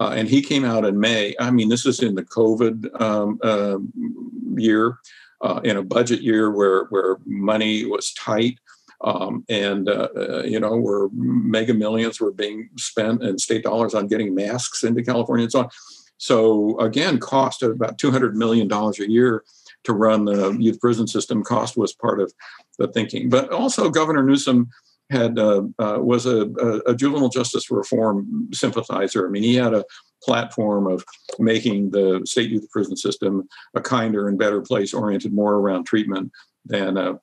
Uh, and he came out in May. I mean, this is in the COVID um, uh, year, uh, in a budget year where where money was tight, um, and uh, uh, you know where mega millions were being spent in state dollars on getting masks into California and so on. So again, cost of about two hundred million dollars a year to run the youth prison system. Cost was part of the thinking, but also Governor Newsom had uh, uh, was a, a, juvenile justice reform sympathizer. I mean, he had a platform of making the state youth prison system a kinder and better place, oriented more around treatment than uh,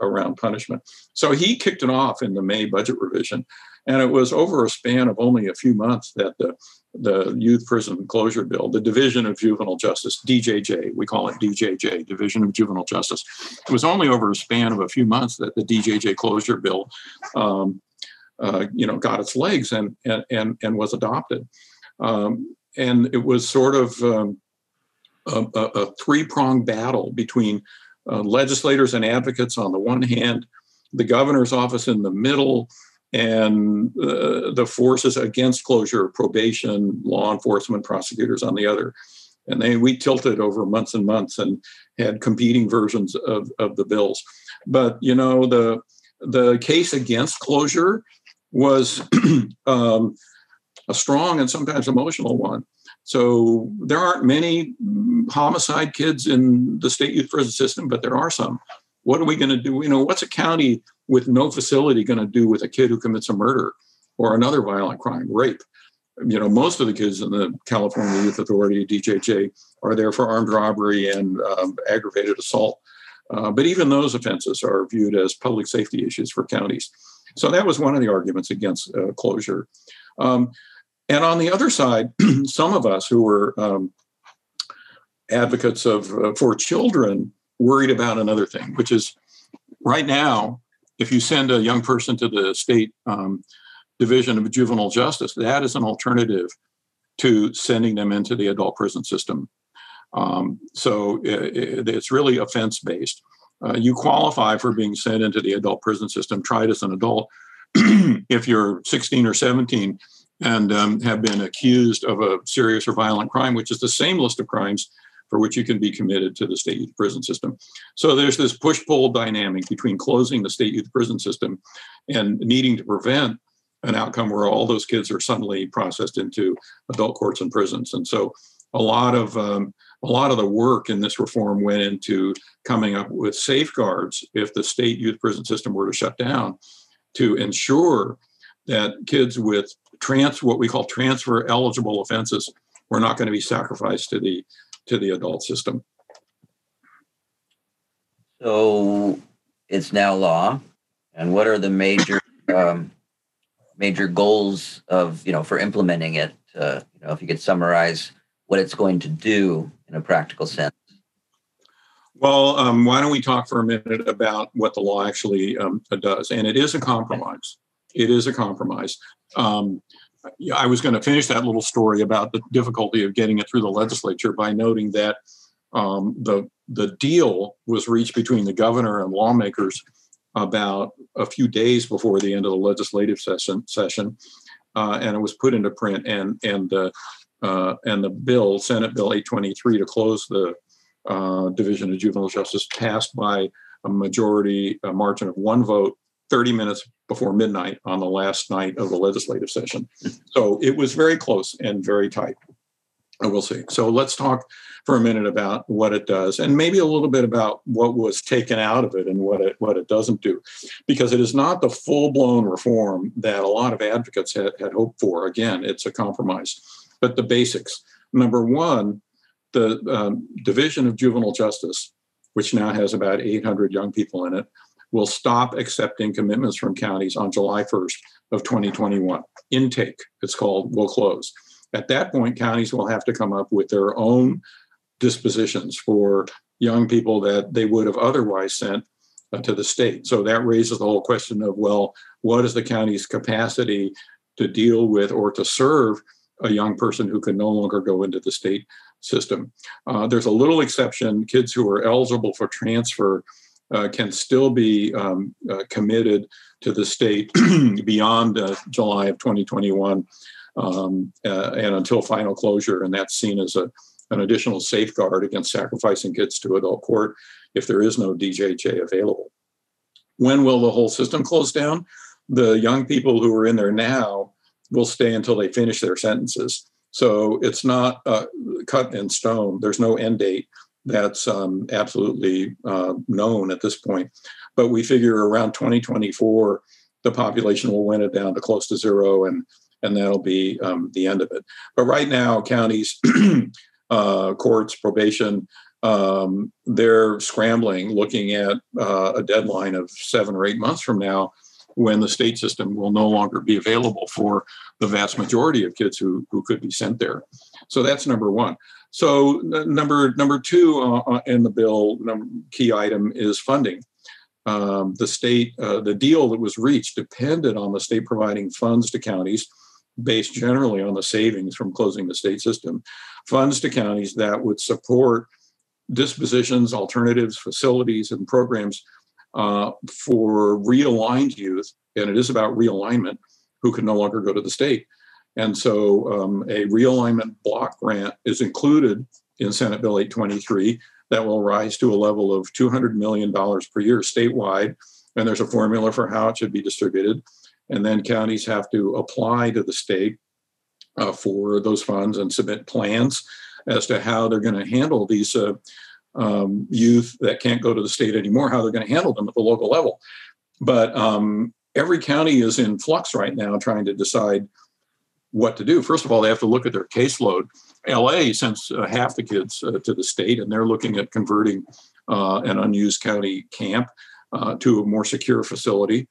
around punishment. So he kicked it off in the May budget revision, and it was over a span of only a few months that the the youth prison closure bill, the Division of Juvenile Justice, DJJ, we call it DJJ, Division of Juvenile Justice. It was only over a span of a few months that the DJJ closure bill, um, uh, you know, got its legs and and and, and was adopted. Um, and it was sort of um, a, a three pronged battle between uh, legislators and advocates on the one hand, the governor's office in the middle, and uh, the forces against closure, probation, law enforcement, prosecutors on the other. And they, we tilted over months and months and had competing versions of, of the bills. But you know the the case against closure was um, a strong and sometimes emotional one. So there aren't many homicide kids in the state youth prison system, but there are some. What are we going to do? You know, what's a county with no facility going to do with a kid who commits a murder or another violent crime, rape? You know, most of the kids in the California Youth Authority, DJJ, are there for armed robbery and um, aggravated assault. Uh, but even those offenses are viewed as public safety issues for counties. So that was one of the arguments against uh, closure. Um, and on the other side, some of us who were um, advocates of uh, for children worried about another thing, which is right now, if you send a young person to the state um, division of juvenile justice, that is an alternative to sending them into the adult prison system. Um, so it, it's really offense based. Uh, you qualify for being sent into the adult prison system, tried as an adult, if you're 16 or 17 and um, have been accused of a serious or violent crime, which is the same list of crimes for which you can be committed to the state youth prison system. So there's this push pull dynamic between closing the state youth prison system and needing to prevent an outcome where all those kids are suddenly processed into adult courts and prisons. And so a lot of um, a lot of the work in this reform went into coming up with safeguards if the state youth prison system were to shut down to ensure that kids with trans what we call transfer eligible offenses were not going to be sacrificed to the to the adult system. So it's now law, and what are the major um, major goals of you know for implementing it? Uh, you know, if you could summarize what it's going to do in a practical sense. Well, um, why don't we talk for a minute about what the law actually um, does? And it is a compromise. It is a compromise. Um, I was going to finish that little story about the difficulty of getting it through the legislature by noting that um, the the deal was reached between the governor and lawmakers about a few days before the end of the legislative session session, uh, and it was put into print. and and uh, uh, and the bill, Senate Bill 823, to close the uh, Division of Juvenile Justice, passed by a majority a margin of one vote 30 minutes before midnight on the last night of the legislative session. So it was very close and very tight. We'll see. So let's talk for a minute about what it does and maybe a little bit about what was taken out of it and what it what it doesn't do because it is not the full-blown reform that a lot of advocates had, had hoped for again it's a compromise but the basics number one the um, division of juvenile justice which now has about 800 young people in it will stop accepting commitments from counties on july 1st of 2021 intake it's called will close at that point counties will have to come up with their own dispositions for young people that they would have otherwise sent uh, to the state. So that raises the whole question of well, what is the county's capacity to deal with or to serve a young person who can no longer go into the state system? Uh, there's a little exception kids who are eligible for transfer. Uh, can still be um, uh, committed to the state beyond uh, July of 2021 um, uh, and until final closure. And that's seen as a an additional safeguard against sacrificing kids to adult court if there is no DJJ available. When will the whole system close down? The young people who are in there now will stay until they finish their sentences. So it's not uh, cut in stone. There's no end date that's um, absolutely uh, known at this point. But we figure around 2024, the population will win it down to close to zero, and and that'll be um, the end of it. But right now, counties uh, courts, probation, um, they're scrambling, looking at uh, a deadline of seven or eight months from now when the state system will no longer be available for the vast majority of kids who, who could be sent there. So that's number one. So number number two uh, uh, in the bill, number, key item is funding. Um, the state, uh, the deal that was reached depended on the state providing funds to counties based generally on the savings from closing the state system, funds to counties that would support dispositions, alternatives, facilities, and programs uh, for realigned youth. And it is about realignment who can no longer go to the state. And so um, a realignment block grant is included in Senate Bill 823 that will rise to a level of $200 million per year statewide. And there's a formula for how it should be distributed and then counties have to apply to the state uh, for those funds and submit plans as to how they're going to handle these uh, um, youth that can't go to the state anymore, how they're going to handle them at the local level. But um, every county is in flux right now trying to decide what to do. First of all, they have to look at their caseload. LA sends uh, half the kids uh, to the state, and they're looking at converting uh, an unused county camp uh, to a more secure facility.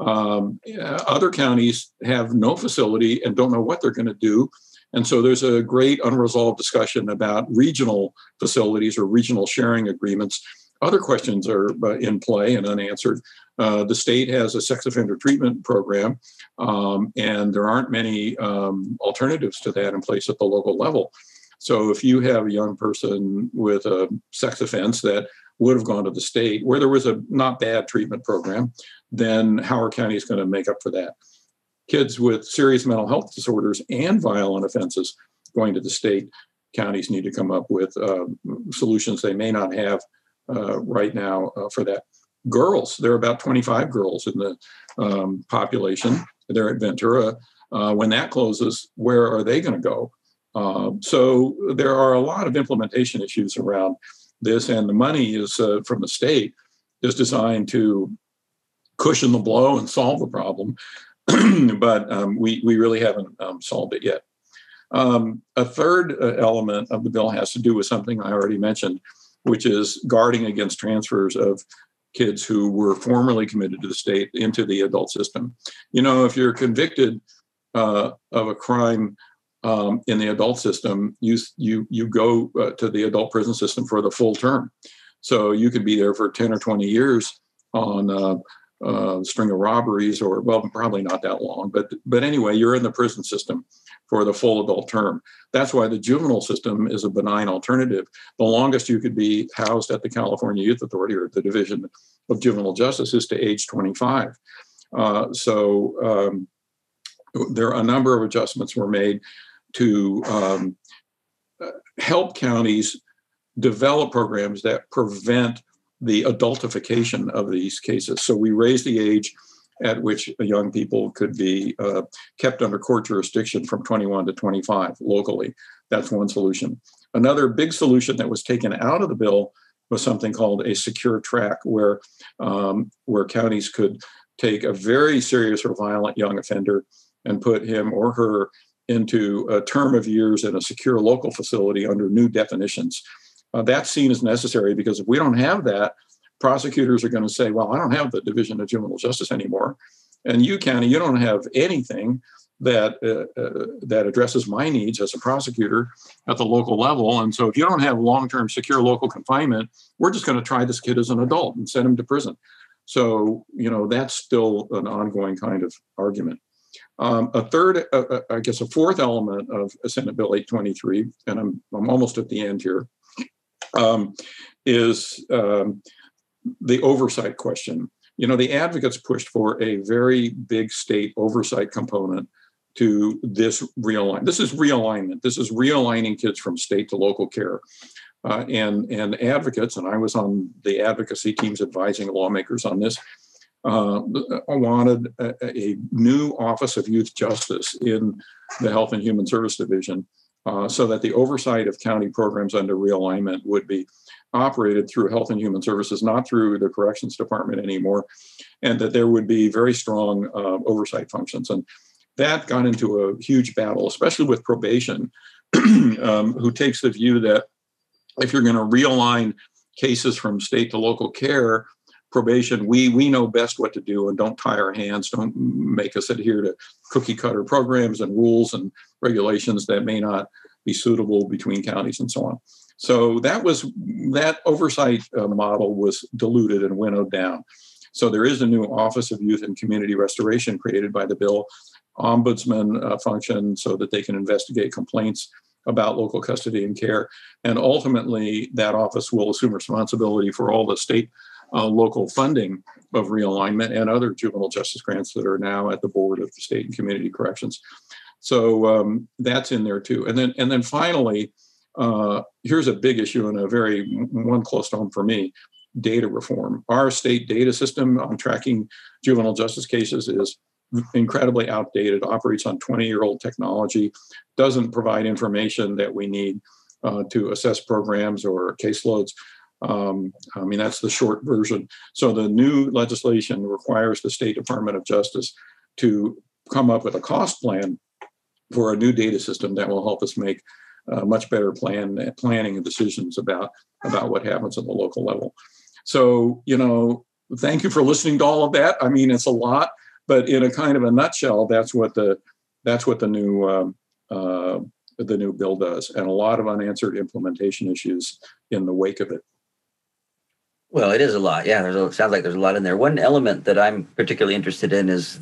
Um, other counties have no facility and don't know what they're going to do. And so there's a great unresolved discussion about regional facilities or regional sharing agreements. Other questions are uh, in play and unanswered. Uh, the state has a sex offender treatment program, um, and there aren't many um, alternatives to that in place at the local level. So if you have a young person with a sex offense that would have gone to the state where there was a not bad treatment program, then Howard County is going to make up for that. Kids with serious mental health disorders and violent offenses going to the state, counties need to come up with uh, solutions they may not have right now uh, for that. Girls, there are about 25 girls in the um, population. They're at Ventura. Uh, when that closes, where are they going to go? Uh, so there are a lot of implementation issues around this, and the money is uh, from the state is designed to cushion the blow and solve the problem, but um, we we really haven't um, solved it yet. Um, a third uh, element of the bill has to do with something I already mentioned, which is guarding against transfers of kids who were formerly committed to the state into the adult system. You know, if you're convicted uh, of a crime um, in the adult system, you you you go uh, to the adult prison system for the full term. So you could be there for ten or twenty years on uh, uh, a string of robberies, or well, probably not that long, but but anyway, you're in the prison system for the full adult term. That's why the juvenile system is a benign alternative. The longest you could be housed at the California Youth Authority or the Division of Juvenile Justice is to age 25. Uh, so um, there are a number of adjustments were made to um, help counties develop programs that prevent the adultification of these cases. So we raised the age at which young people could be uh, kept under court jurisdiction from 21 to 25 locally. That's one solution. Another big solution that was taken out of the bill was something called a secure track, where um, where counties could take a very serious or violent young offender and put him or her into a term of years in a secure local facility under new definitions. Uh, that's seen as necessary because if we don't have that, prosecutors are going to say, well, I don't have the Division of Juvenile Justice anymore. And you county, you don't have anything that uh, uh, that addresses my needs as a prosecutor at the local level. And so, if you don't have long-term secure local confinement, we're just going to try this kid as an adult and send him to prison. So, you know, that's still an ongoing kind of argument. Um, a third, uh, uh I guess, a fourth element of Senate Bill 823, and I'm I'm almost at the end here, um, is um, the oversight question. You know, the advocates pushed for a very big state oversight component to this realignment. This is realignment. This is realigning kids from state to local care. Uh, and and advocates, and I was on the advocacy teams advising lawmakers on this. Uh, wanted a, a, new Office of Youth Justice in the Health and Human Service Division, uh, so that the oversight of county programs under realignment would be operated through Health and Human Services, not through the Corrections Department anymore, and that there would be very strong uh, oversight functions. And that got into a huge battle, especially with probation, um, who takes the view that if you're going to realign cases from state to local care, probation, we we know best what to do and don't tie our hands, don't make us adhere to cookie cutter programs and rules and regulations that may not be suitable between counties and so on. So that was that oversight uh, model was diluted and winnowed down. So there is a new Office of Youth and Community Restoration created by the bill ombudsman uh, function so that they can investigate complaints about local custody and care. And ultimately, that office will assume responsibility for all the state uh, local funding of realignment and other juvenile justice grants that are now at the board of the state and community corrections. So um, that's in there too. And then and then finally, uh, here's a big issue and a very one close to home for me: data reform. Our state data system on tracking juvenile justice cases is incredibly outdated, operates on 20 year old technology, doesn't provide information that we need uh, to assess programs or caseloads. Um, I mean, that's the short version. So the new legislation requires the State Department of Justice to come up with a cost plan for a new data system that will help us make uh, much better plan planning and decisions about about what happens at the local level. So you know, thank you for listening to all of that. I mean, it's a lot but in a kind of a nutshell, that's what the that's what the new um, uh, the new bill does, and a lot of unanswered implementation issues in the wake of it. Well, it is a lot. Yeah, there's a, sounds like there's a lot in there. One element that I'm particularly interested in is,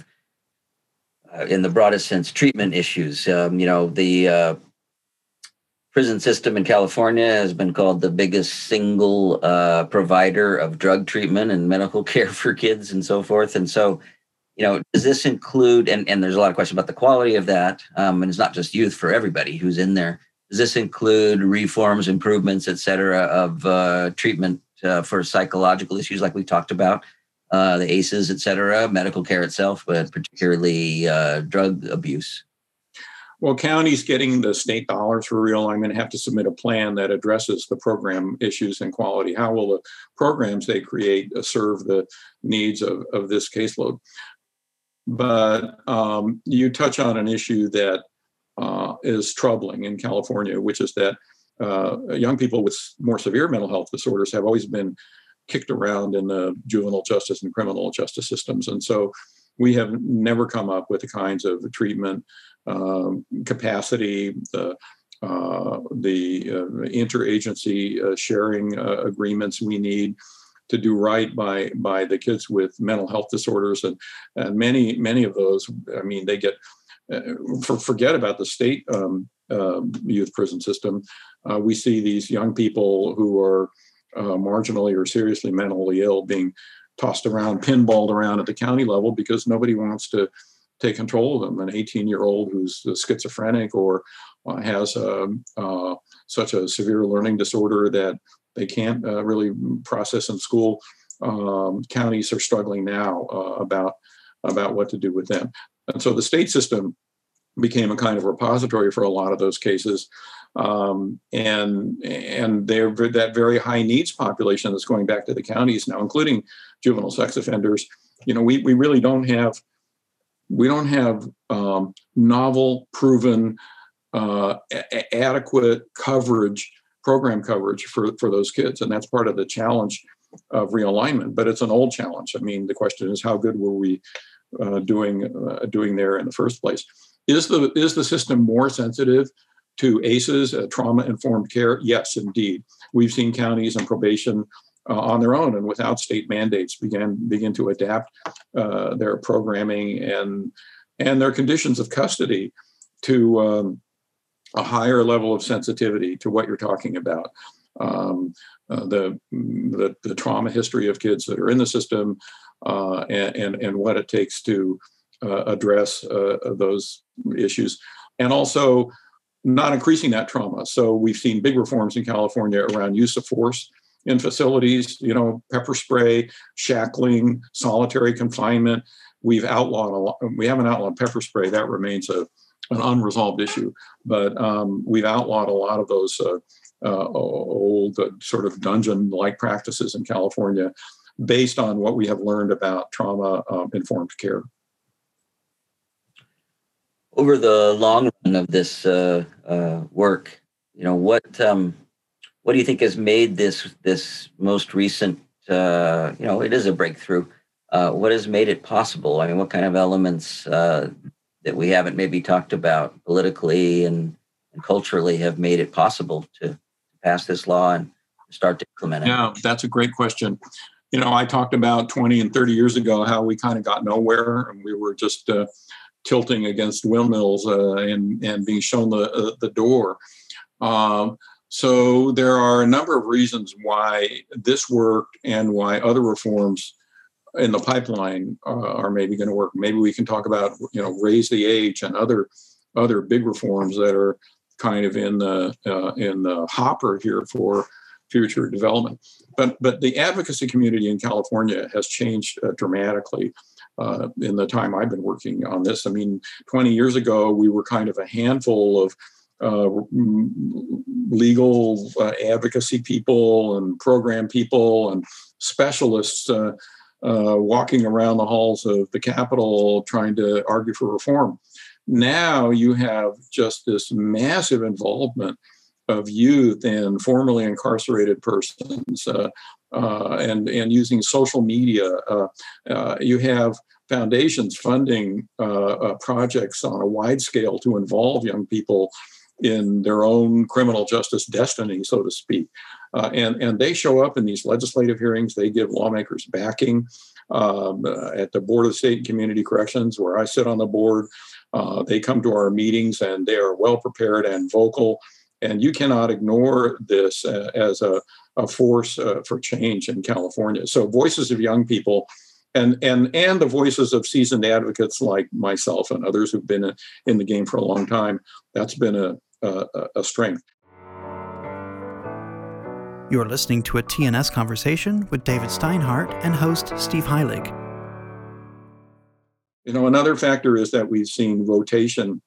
uh, in the broadest sense, treatment issues. Um, you know, the uh, prison system in California has been called the biggest single uh, provider of drug treatment and medical care for kids and so forth. And so, you know, does this include, and, and there's a lot of questions about the quality of that, um, and it's not just youth for everybody who's in there. Does this include reforms, improvements, et cetera, of uh, treatment uh, for psychological issues like we talked about, uh, the ACEs, et cetera, medical care itself, but particularly uh, drug abuse? Well, counties getting the state dollars for realignment I'm going to have to submit a plan that addresses the program issues and quality. How will the programs they create serve the needs of, of this caseload? But um, you touch on an issue that uh, is troubling in California, which is that uh, young people with more severe mental health disorders have always been kicked around in the juvenile justice and criminal justice systems. And so we have never come up with the kinds of treatment capacity, the uh, the uh, interagency uh, sharing agreements we need to do right by by the kids with mental health disorders. And and many many of those i mean they get uh, for, forget about the state um, uh, youth prison system. Uh, we see these young people who are marginally or seriously mentally ill being tossed around pinballed around at the county level because nobody wants to take control of them an 18 year old who's schizophrenic or uh, has um, uh, such a severe learning disorder that they can't uh, really process in school. Um, counties are struggling now uh, about about what to do with them. And so the state system became a kind of repository for a lot of those cases. Um, and and they're that very high needs population that's going back to the counties now, including juvenile sex offenders. You know, we we really don't have we don't have um, novel, proven, uh, a- adequate coverage, program coverage for for those kids, and that's part of the challenge of realignment. But it's an old challenge. I mean, the question is, how good were we uh, doing uh, doing there in the first place? Is the is the system more sensitive to ACEs, uh, trauma informed care? Yes, indeed. We've seen counties and probation uh, on their own and without state mandates begin begin to adapt uh, their programming and and their conditions of custody to um, a higher level of sensitivity to what you're talking about. Um, uh, the, the, the trauma history of kids that are in the system uh, and, and, and what it takes to uh, address uh, those issues, and also not increasing that trauma. So we've seen big reforms in California around use of force in facilities, you know, pepper spray, shackling, solitary confinement. We've outlawed a lot. We haven't outlawed pepper spray. That remains a, an unresolved issue. But um, we've outlawed a lot of those uh, uh, old uh, sort of dungeon-like practices in California based on what we have learned about trauma-informed um, care. Over the long run of this uh, uh, work, you know, what um, what do you think has made this this most recent uh, you know it is a breakthrough uh, what has made it possible? I mean what kind of elements uh, that we haven't maybe talked about politically and, and culturally have made it possible to pass this law and start to implement it? Yeah that's a great question. You know i talked about 20 and 30 years ago how we kind of got nowhere and we were just uh, tilting against windmills uh, and and being shown the uh, the door. Um, so there are a number of reasons why this worked and why other reforms in the pipeline uh, are maybe going to work. Maybe we can talk about you know raise the age and other other big reforms that are kind of in the uh, in the hopper here for future development. But but the advocacy community in California has changed uh, dramatically. Uh, in the time I've been working on this, I mean, 20 years ago, we were kind of a handful of uh, legal uh, advocacy people and program people and specialists uh, uh, walking around the halls of the Capitol trying to argue for reform. Now you have just this massive involvement of youth and formerly incarcerated persons uh, and, and using social media. you have foundations funding projects on a wide scale to involve young people in their own criminal justice destiny, so to speak. Uh, and, and they show up in these legislative hearings, they give lawmakers backing. Um, uh, at the Board of State and Community Corrections, where I sit on the board, uh, they come to our meetings and they are well prepared and vocal. And you cannot ignore this uh, as a, a force uh, for change in California. So, voices of young people and and and the voices of seasoned advocates like myself and others who've been in the game for a long time that's been a a, a strength. You're listening to a TNS conversation with David Steinhart and host Steve Heilig. You know, another factor is that we've seen rotation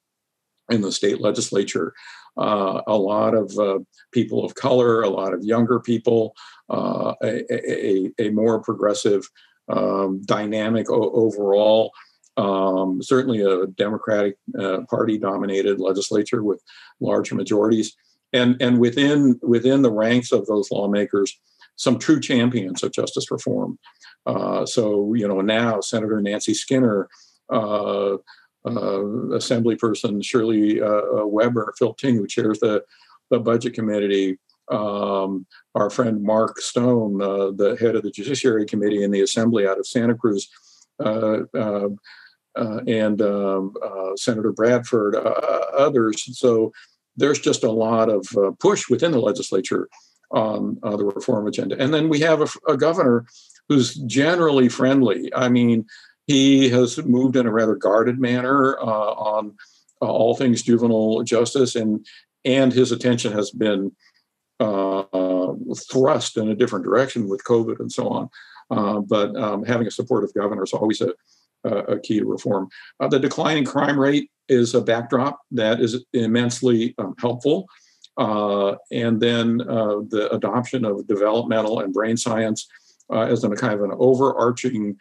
in the state legislature. Uh, a lot of uh, people of color, a lot of younger people, uh, a, a, a, more progressive um, dynamic o- overall um, certainly a Democratic uh, Party dominated legislature with large majorities, and and within within the ranks of those lawmakers, some true champions of justice reform. Uh, so you know now Senator Nancy Skinner. Uh, uh, Assemblyperson Shirley uh, uh, Weber, Phil Ting, who chairs the, the budget committee, um, our friend Mark Stone, uh, the head of the Judiciary Committee in the Assembly out of Santa Cruz, uh, uh, uh, and um, uh, Senator Bradford, uh, others. So there's just a lot of uh, push within the legislature on uh, the reform agenda. And then we have a, a, governor who's generally friendly. I mean, he has moved in a rather guarded manner uh, on all things juvenile justice, and and his attention has been thrust in a different direction with COVID and so on. but um, having a supportive governor is always a uh, a key to reform. Uh, the declining crime rate is a backdrop that is immensely um, helpful. Uh, and then uh, the adoption of developmental and brain science as a kind of an overarching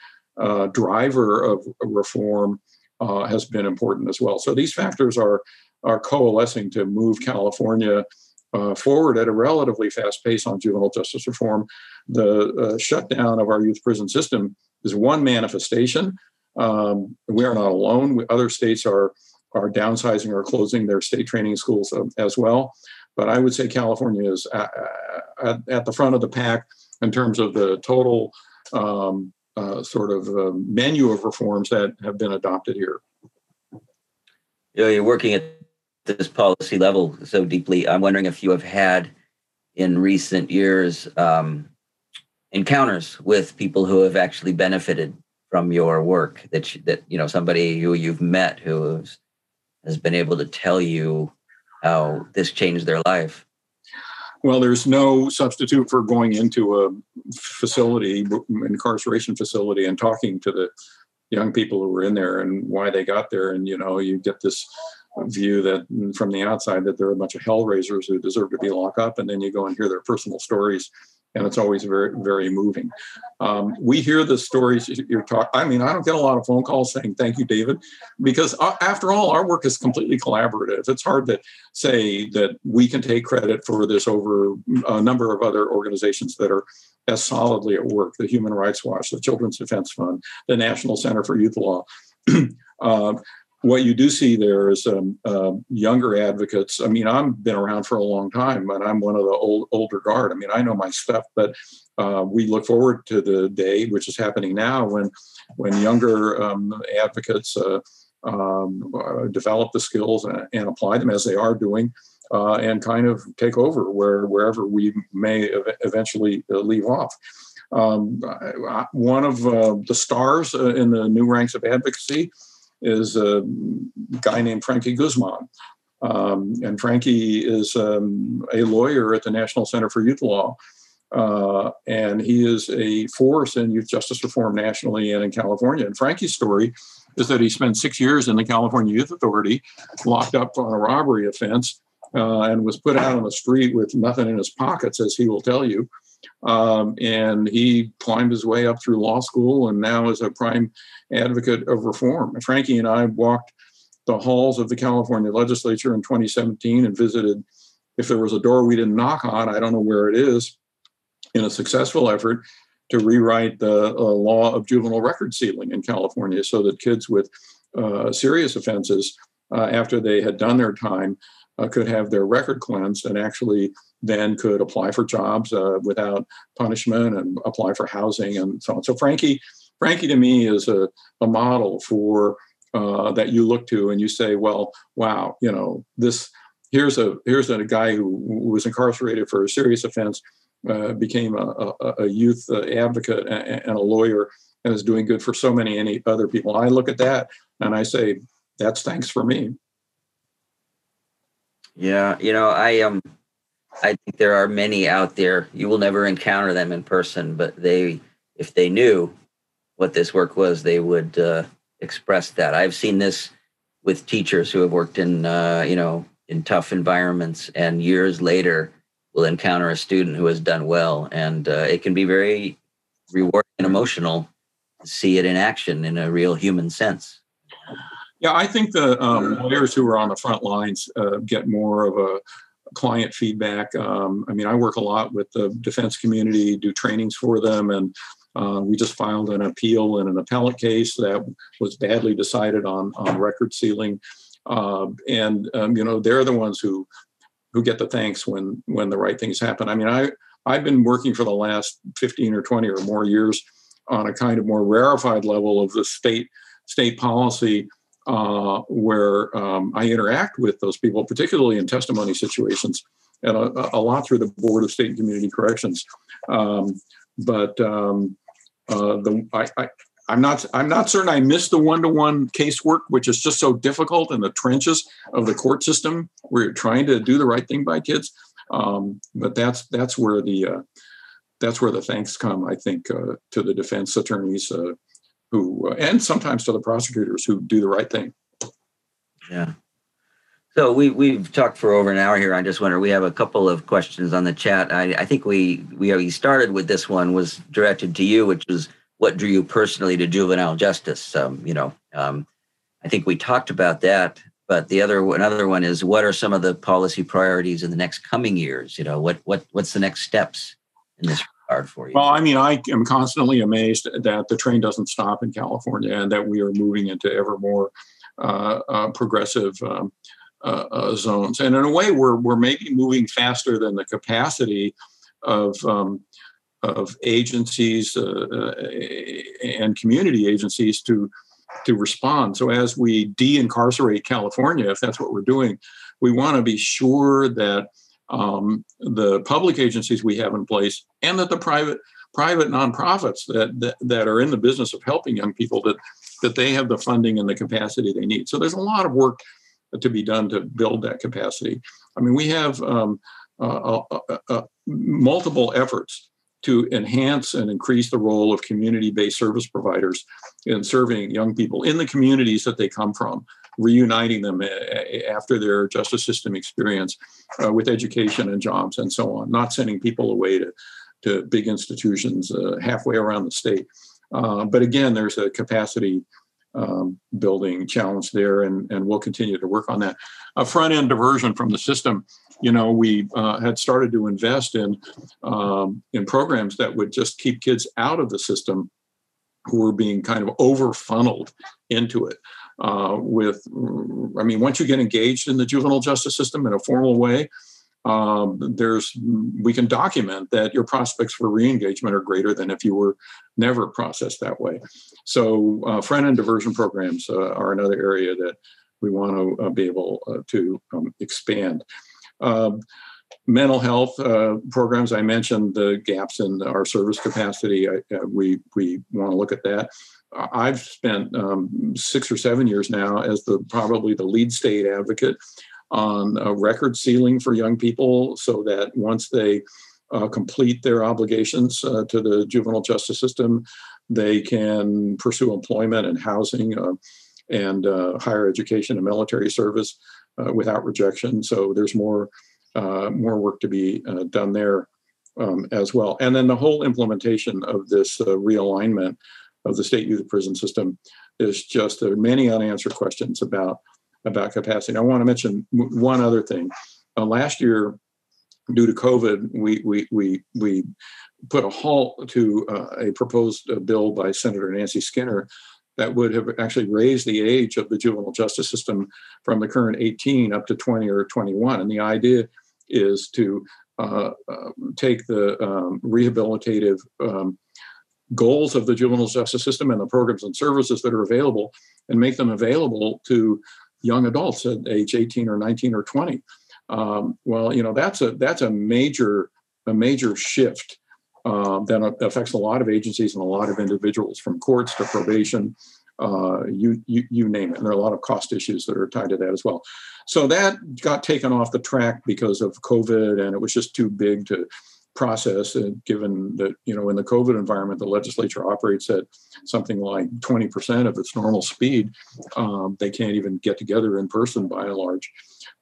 driver of reform has been important as well. So these factors are are coalescing to move California uh, forward at a relatively fast pace on juvenile justice reform. The uh, shutdown of our youth prison system is one manifestation. Um, we are not alone. Other states are are downsizing or closing their state training schools uh, as well. But I would say California is at, at, at, the front of the pack in terms of the total um, uh, sort of uh, menu of reforms that have been adopted here. You know, you're working at this policy level so deeply. I'm wondering if you have had in recent years um, encounters with people who have actually benefited from your work that you, that you know somebody who you've met who has, been able to tell you how this changed their life? Well there's no substitute for going into a facility incarceration facility and talking to the young people who were in there and why they got there. And you know you get this view that from the outside that they're a bunch of hell raisers who deserve to be locked up. And then you go and hear their personal stories and it's always very very moving. Um, we hear the stories you're talking i mean i don't get a lot of phone calls saying thank you david because uh, after all our work is completely collaborative. It's hard to say that we can take credit for this over a number of other organizations that are as solidly at work the human rights watch the children's defense fund the national center for youth law. Uh, what you do see there is um, uh, younger advocates. I mean, I've been around for a long time, and I'm one of the old older guard. I mean, I know my stuff, but uh, we look forward to the day, which is happening now, when when younger um, advocates uh, um, uh, develop the skills and, and, apply them as they are doing, uh, and kind of take over where wherever we may ev- eventually uh, leave off. Um, one of the stars in the new ranks of advocacy is a guy named Frankie Guzman. Um, and Frankie is um, a lawyer at the National Center for Youth Law. Uh, and he is a force in youth justice reform nationally and in California. And Frankie's story is that he spent six years in the California Youth Authority, locked up on a robbery offense, uh, and was put out on the street with nothing in his pockets, as he will tell you. Um, and he climbed his way up through law school and now is a prime advocate of reform. Frankie and I walked the halls of the California legislature in 2017 and visited, if there was a door we didn't knock on, I don't know where it is, in a successful effort to rewrite the uh, law of juvenile record sealing in California so that kids with uh, serious offenses, uh, after they had done their time, uh, could have their record cleansed and actually then could apply for jobs uh, without punishment and apply for housing and so on. So Frankie, Frankie to me is a, a model for uh, that you look to and you say, well, wow, you know, this here's a here's a guy who was incarcerated for a serious offense, uh, became a, a, a youth uh, advocate and, a lawyer, and is doing good for so many any other people. I look at that and I say, that's thanks for me. Yeah, you know, I um I think there are many out there. You will never encounter them in person, but they if they knew what this work was, they would uh, express that. I've seen this with teachers who have worked in uh, you know, in tough environments and years later will encounter a student who has done well and uh, it can be very rewarding and emotional to see it in action in a real human sense. Yeah, I think the um, lawyers who are on the front lines uh, get more of a client feedback. Um, I mean, I work a lot with the defense community, do trainings for them, and uh, we just filed an appeal in an appellate case that was badly decided on on record sealing. Uh, and um, you know, they're the ones who who get the thanks when when the right things happen. I mean, I I've been working for the last 15 or 20 or more years on a kind of more rarefied level of the state state policy uh, where um, I interact with those people, particularly in testimony situations, and a, a lot through the Board of State and Community Corrections. Um, but um, uh, the I, I I'm not I'm not certain I missed the one-to-one casework, which is just so difficult in the trenches of the court system where you're trying to do the right thing by kids. Um, but that's that's where the uh, that's where the thanks come, I think, uh, to the defense attorneys, uh, who and sometimes to the prosecutors who do the right thing. Yeah. So we we've talked for over an hour here. I just wonder we have a couple of questions on the chat. I, I think we we already started with this one was directed to you, which was what drew you personally to juvenile justice. Um, you know, um, I think we talked about that. But the other another one is what are some of the policy priorities in the next coming years? You know, what what what's the next steps in this regard for you? Well, I mean, I am constantly amazed that the train doesn't stop in California and that we are moving into ever more uh, uh, progressive. Um, uh, uh, zones. And in a way, we're, we're maybe moving faster than the capacity of, um, of agencies uh, uh, and community agencies to, to respond. So as we de-incarcerate California, if that's what we're doing, we want to be sure that um, the public agencies we have in place and that the private private nonprofits that, that, that are in the business of helping young people that that they have the funding and the capacity they need. So there's a lot of work to be done to build that capacity. I mean, we have um, uh, uh, uh, multiple efforts to enhance and increase the role of community-based service providers in serving young people in the communities that they come from, reuniting them after their justice system experience uh, with education and jobs and so on, not sending people away to, to big institutions uh, halfway around the state. but again, there's a capacity um, building challenge there, and, and we'll continue to work on that. A front end diversion from the system, you know, we uh, had started to invest in um, in programs that would just keep kids out of the system who were being kind of over funneled into it. Uh, with, I mean, once you get engaged in the juvenile justice system in a formal way, um, there's we can document that your prospects for re-engagement are greater than if you were never processed that way. So uh, front end diversion programs uh, are another area that we want to uh, be able uh, to um, expand. Um, mental health uh, programs, I mentioned the gaps in our service capacity. I, uh, we we want to look at that. I've spent um, six or seven years now as the probably the lead state advocate on a record sealing for young people so that once they uh, complete their obligations uh, to the juvenile justice system, they can pursue employment and housing uh, and uh, higher education and military service uh, without rejection. So there's more uh, more work to be done there um, as well. And then the whole implementation of this realignment of the state youth prison system is just there are many unanswered questions about about capacity. I want to mention one other thing. Uh, last year, due to COVID, we we we we put a halt to uh, a proposed uh, bill by Senator Nancy Skinner that would have actually raised the age of the juvenile justice system from the current 18 up to 20 or 21. And the idea is to uh, uh, take the um, rehabilitative um, goals of the juvenile justice system and the programs and services that are available and make them available to young adults at age 18 or 19 or 20. Um, well, you know that's a that's a major a major shift um, that affects a lot of agencies and a lot of individuals, from courts to probation, uh, you, you you name it. And there are a lot of cost issues that are tied to that as well. So that got taken off the track because of COVID, and it was just too big to process and given that you know in the covid environment the legislature operates at something like 20% of its normal speed. Um, they can't even get together in person by and large.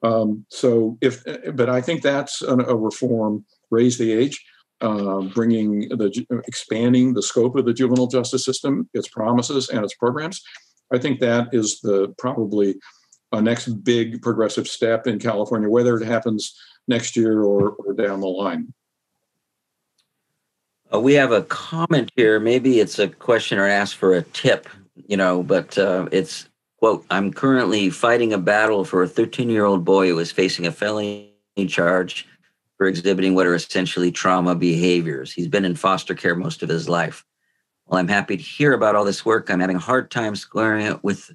Um, so if but i think that's a, a reform raise the age uh, bringing the expanding the scope of the juvenile justice system its promises and its programs. I think that is the probably a next big progressive step in california whether it happens next year or, or down the line uh, we have a comment here. Maybe it's a question or ask for a tip, you know, but uh, it's quote, I'm currently fighting a battle for a 13 year old boy who is facing a felony charge for exhibiting what are essentially trauma behaviors. He's been in foster care most of his life. Well, I'm happy to hear about all this work. I'm having a hard time squaring it with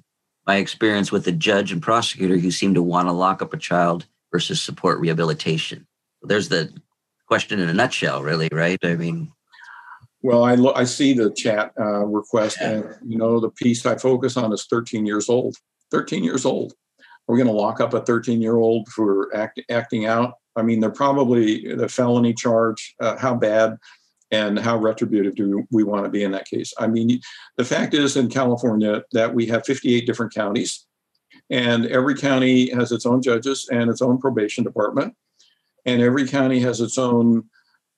my experience with the judge and prosecutor who seem to want to lock up a child versus support rehabilitation. There's the question in a nutshell, really, right? I mean, well, I lo- I see the chat uh, request, yeah. and you know the piece I focus on is 13 years old. 13 years old. Are we going to lock up a 13 year old for act- acting out? I mean, they're probably the felony charge. Uh, how bad and how retributive do we want to be in that case? I mean, the fact is in California that we have 58 different counties, and every county has its own judges and its own probation department, and every county has its own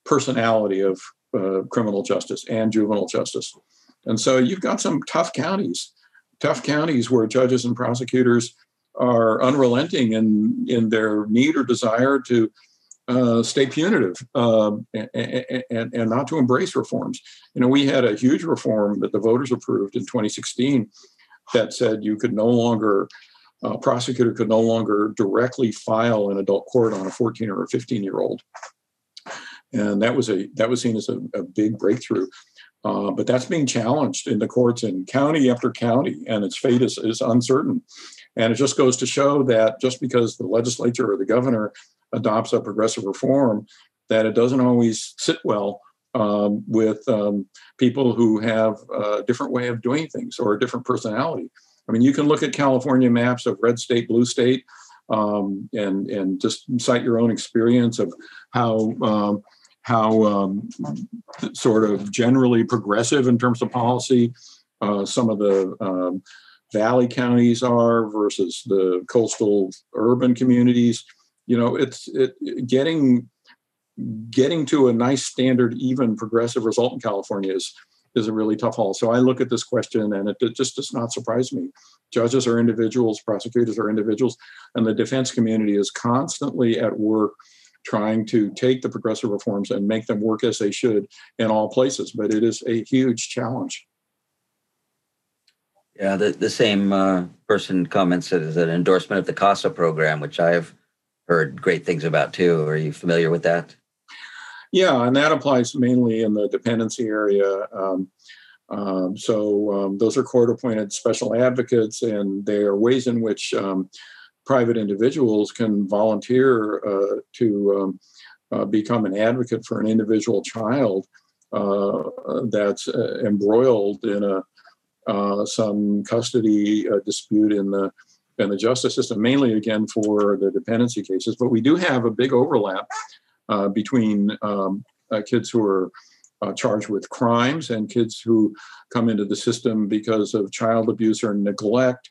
personality of uh, criminal justice and juvenile justice. And so you've got some tough counties, tough counties where judges and prosecutors are unrelenting in, in their need or desire to uh, stay punitive um, and, and, and, not to embrace reforms. You know, we had a huge reform that the voters approved in 2016 that said you could no longer, a uh, prosecutor could no longer directly file an adult court on a 14 or a 15 year old. And that was a that was seen as a, a big breakthrough. Uh, but that's being challenged in the courts in county after county, and its fate is, is uncertain. And it just goes to show that just because the legislature or the governor adopts a progressive reform, that it doesn't always sit well um, with um, people who have a different way of doing things or a different personality. I mean, you can look at California maps of red state, blue state, um, and and just cite your own experience of how um, how um, sort of generally progressive in terms of policy uh, some of the um, valley counties are versus the coastal urban communities. You know it's it, getting getting to a nice standard even progressive result in california is is a really tough haul. So i look at this question and it, it just does not surprise me. Judges are individuals prosecutors are individuals and the defense community is constantly at work trying to take the progressive reforms and make them work as they should in all places but it is a huge challenge yeah the, the same uh, person comments that is an endorsement of the casa program which i've heard great things about too. Are you familiar with that? Yeah, and that applies mainly in the dependency area. Um, um, so um, those are court-appointed special advocates, and they are ways in which um, private individuals can volunteer uh, to um, uh, become an advocate for an individual child uh, that's uh, embroiled in a some custody dispute in the and the justice system, mainly again for the dependency cases. But we do have a big overlap between um, kids who are uh, charged with crimes and kids who come into the system because of child abuse or neglect.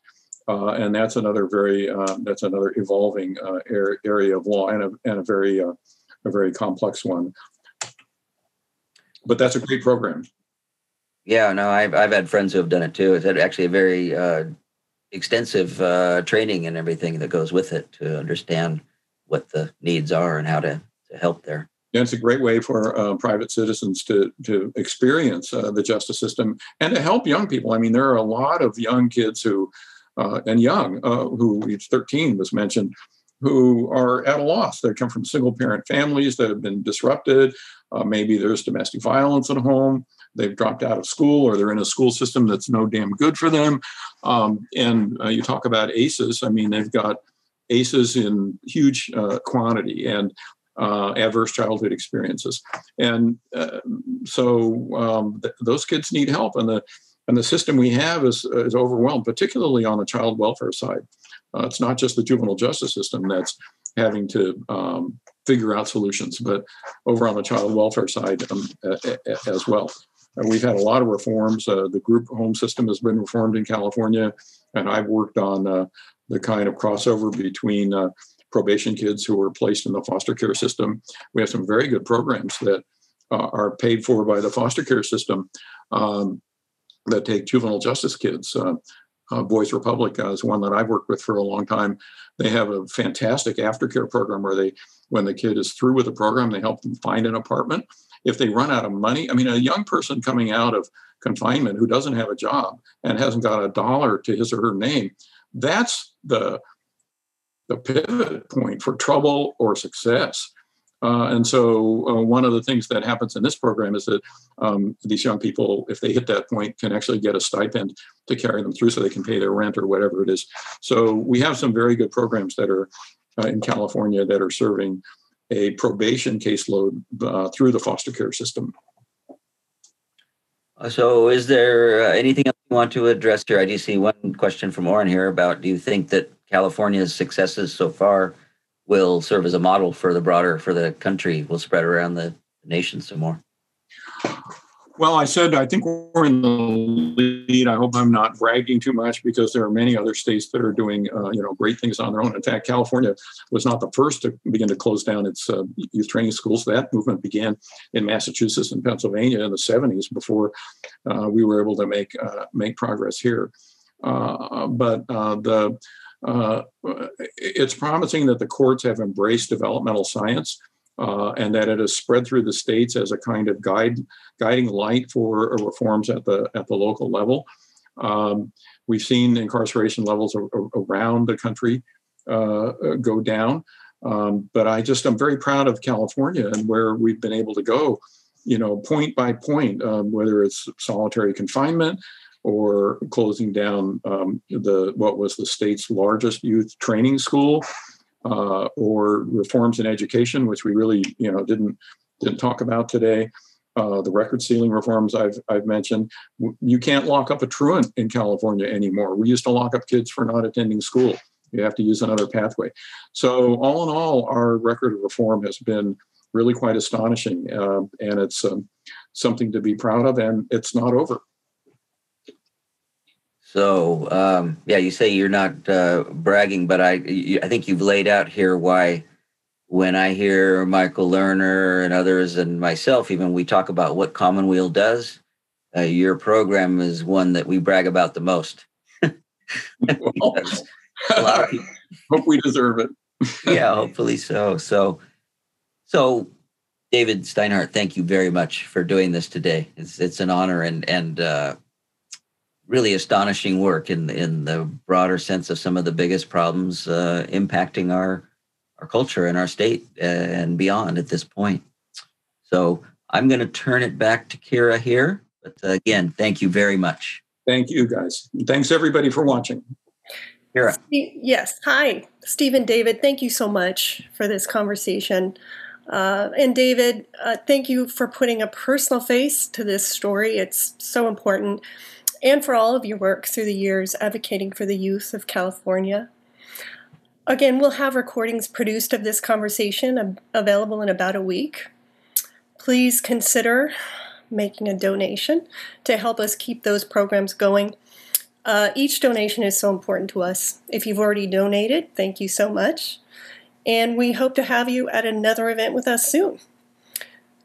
Uh, and that's another very uh, that's another evolving uh, area of law and a, and a very a very complex one. But that's a great program. Yeah, no, I've I've had friends who have done it too. It's actually a very extensive uh, training and everything that goes with it to understand what the needs are and how to, to help there. Yeah, it's a great way for uh, private citizens to to experience uh, the justice system and to help young people. I mean, there are a lot of young kids who, uh, and young, uh, who 13 was mentioned, who are at a loss. They come from single parent families that have been disrupted. Uh, maybe there's domestic violence at home they've dropped out of school or they're in a school system that's no damn good for them. Um, and uh, you talk about ACEs, I mean, they've got ACEs in huge uh, quantity and uh, adverse childhood experiences. And uh, so um, th- those kids need help. And the, and the system we have is, is overwhelmed, particularly on the child welfare side. Uh, it's not just the juvenile justice system that's having to um, figure out solutions, but over on the child welfare side um, as well. We've had a lot of reforms. Uh, the group home system has been reformed in California, and I've worked on uh, the kind of crossover between uh, probation kids who are placed in the foster care system. We have some very good programs that uh, are paid for by the foster care system um, that take juvenile justice kids. Uh, uh, Boys Republic is one that I've worked with for a long time. They have a fantastic aftercare program where they, when the kid is through with the program, they help them find an apartment if they run out of money, I mean, a young person coming out of confinement who doesn't have a job and hasn't got a dollar to his or her name, that's the the pivot point for trouble or success. Uh, and so, uh, one of the things that happens in this program is that um, these young people, if they hit that point, can actually get a stipend to carry them through so they can pay their rent or whatever it is. So, we have some very good programs that are uh, in California that are serving a probation caseload uh, through the foster care system. So, is there uh, anything else you want to address here? I do see one question from Oren here about do you think that California's successes so far will serve as a model for the broader, for the country, will spread around the nation some more? Well, I said I think we're in the lead. I hope I'm not bragging too much because there are many other states that are doing, uh, you know, great things on their own. In fact, California was not the first to begin to close down its uh, youth training schools. That movement began in Massachusetts and Pennsylvania in the 70s before uh, we were able to make uh, make progress here. Uh, but uh, it's promising that the courts have embraced developmental science uh, and that it has spread through the states as a kind of guide, guiding light for reforms at the at the local level. Um, we've seen incarceration levels a, around the country uh, go down, um, but I just I'm very proud of California and where we've been able to go, you know, point by point, um, whether it's solitary confinement or closing down um, the what was the state's largest youth training school uh, or reforms in education, which we really you know didn't didn't talk about today. Uh, the record sealing reforms I've I've mentioned. You can't lock up a truant in California anymore. We used to lock up kids for not attending school. You have to use another pathway. So all in all, our record of reform has been really quite astonishing, uh, and it's um, something to be proud of. And it's not over. So um, yeah, you say you're not uh, bragging, but I you, I think you've laid out here why when I hear Michael Lerner and others and myself, even we talk about what Commonweal does, uh, your program is one that we brag about the most. well, hope we deserve it. yeah, hopefully so. So, so David Steinhart, thank you very much for doing this today. It's it's an honor and and uh, really astonishing work in in the broader sense of some of the biggest problems uh, impacting our our culture and our state uh, and beyond at this point. So I'm going to turn it back to Kira here. But uh, again, thank you very much. Thank you, guys. Thanks everybody for watching. Kira. Yes. Hi, Stephen David. Thank you so much for this conversation. Uh, and David, uh, thank you for putting a personal face to this story. It's so important and for all of your work through the years advocating for the youth of California. Again, we'll have recordings produced of this conversation available in about a week. Please consider making a donation to help us keep those programs going. Uh, each donation is so important to us. If you've already donated, thank you so much. And we hope to have you at another event with us soon.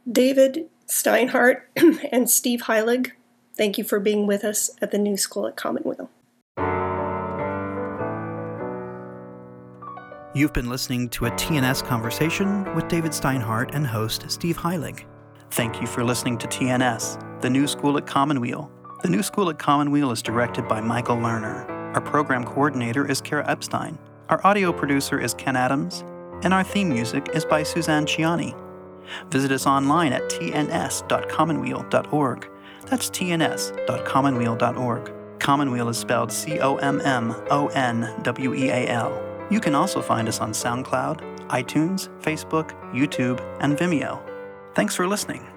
David Steinhart and Steve Heilig Thank you for being with us at the New School at Commonweal. You've been listening to a TNS conversation with David Steinhart and host Steve Heilig. Thank you for listening to TNS, the New School at Commonweal. The New School at Commonweal is directed by Michael Lerner. Our program coordinator is Kara Epstein. Our audio producer is Ken Adams. And our theme music is by Suzanne Ciani. Visit us online at tns.commonweal.org that's tns.commonweal.org. Commonweal is spelled C O M M O N W E A L. You can also find us on SoundCloud, iTunes, Facebook, YouTube, and Vimeo. Thanks for listening.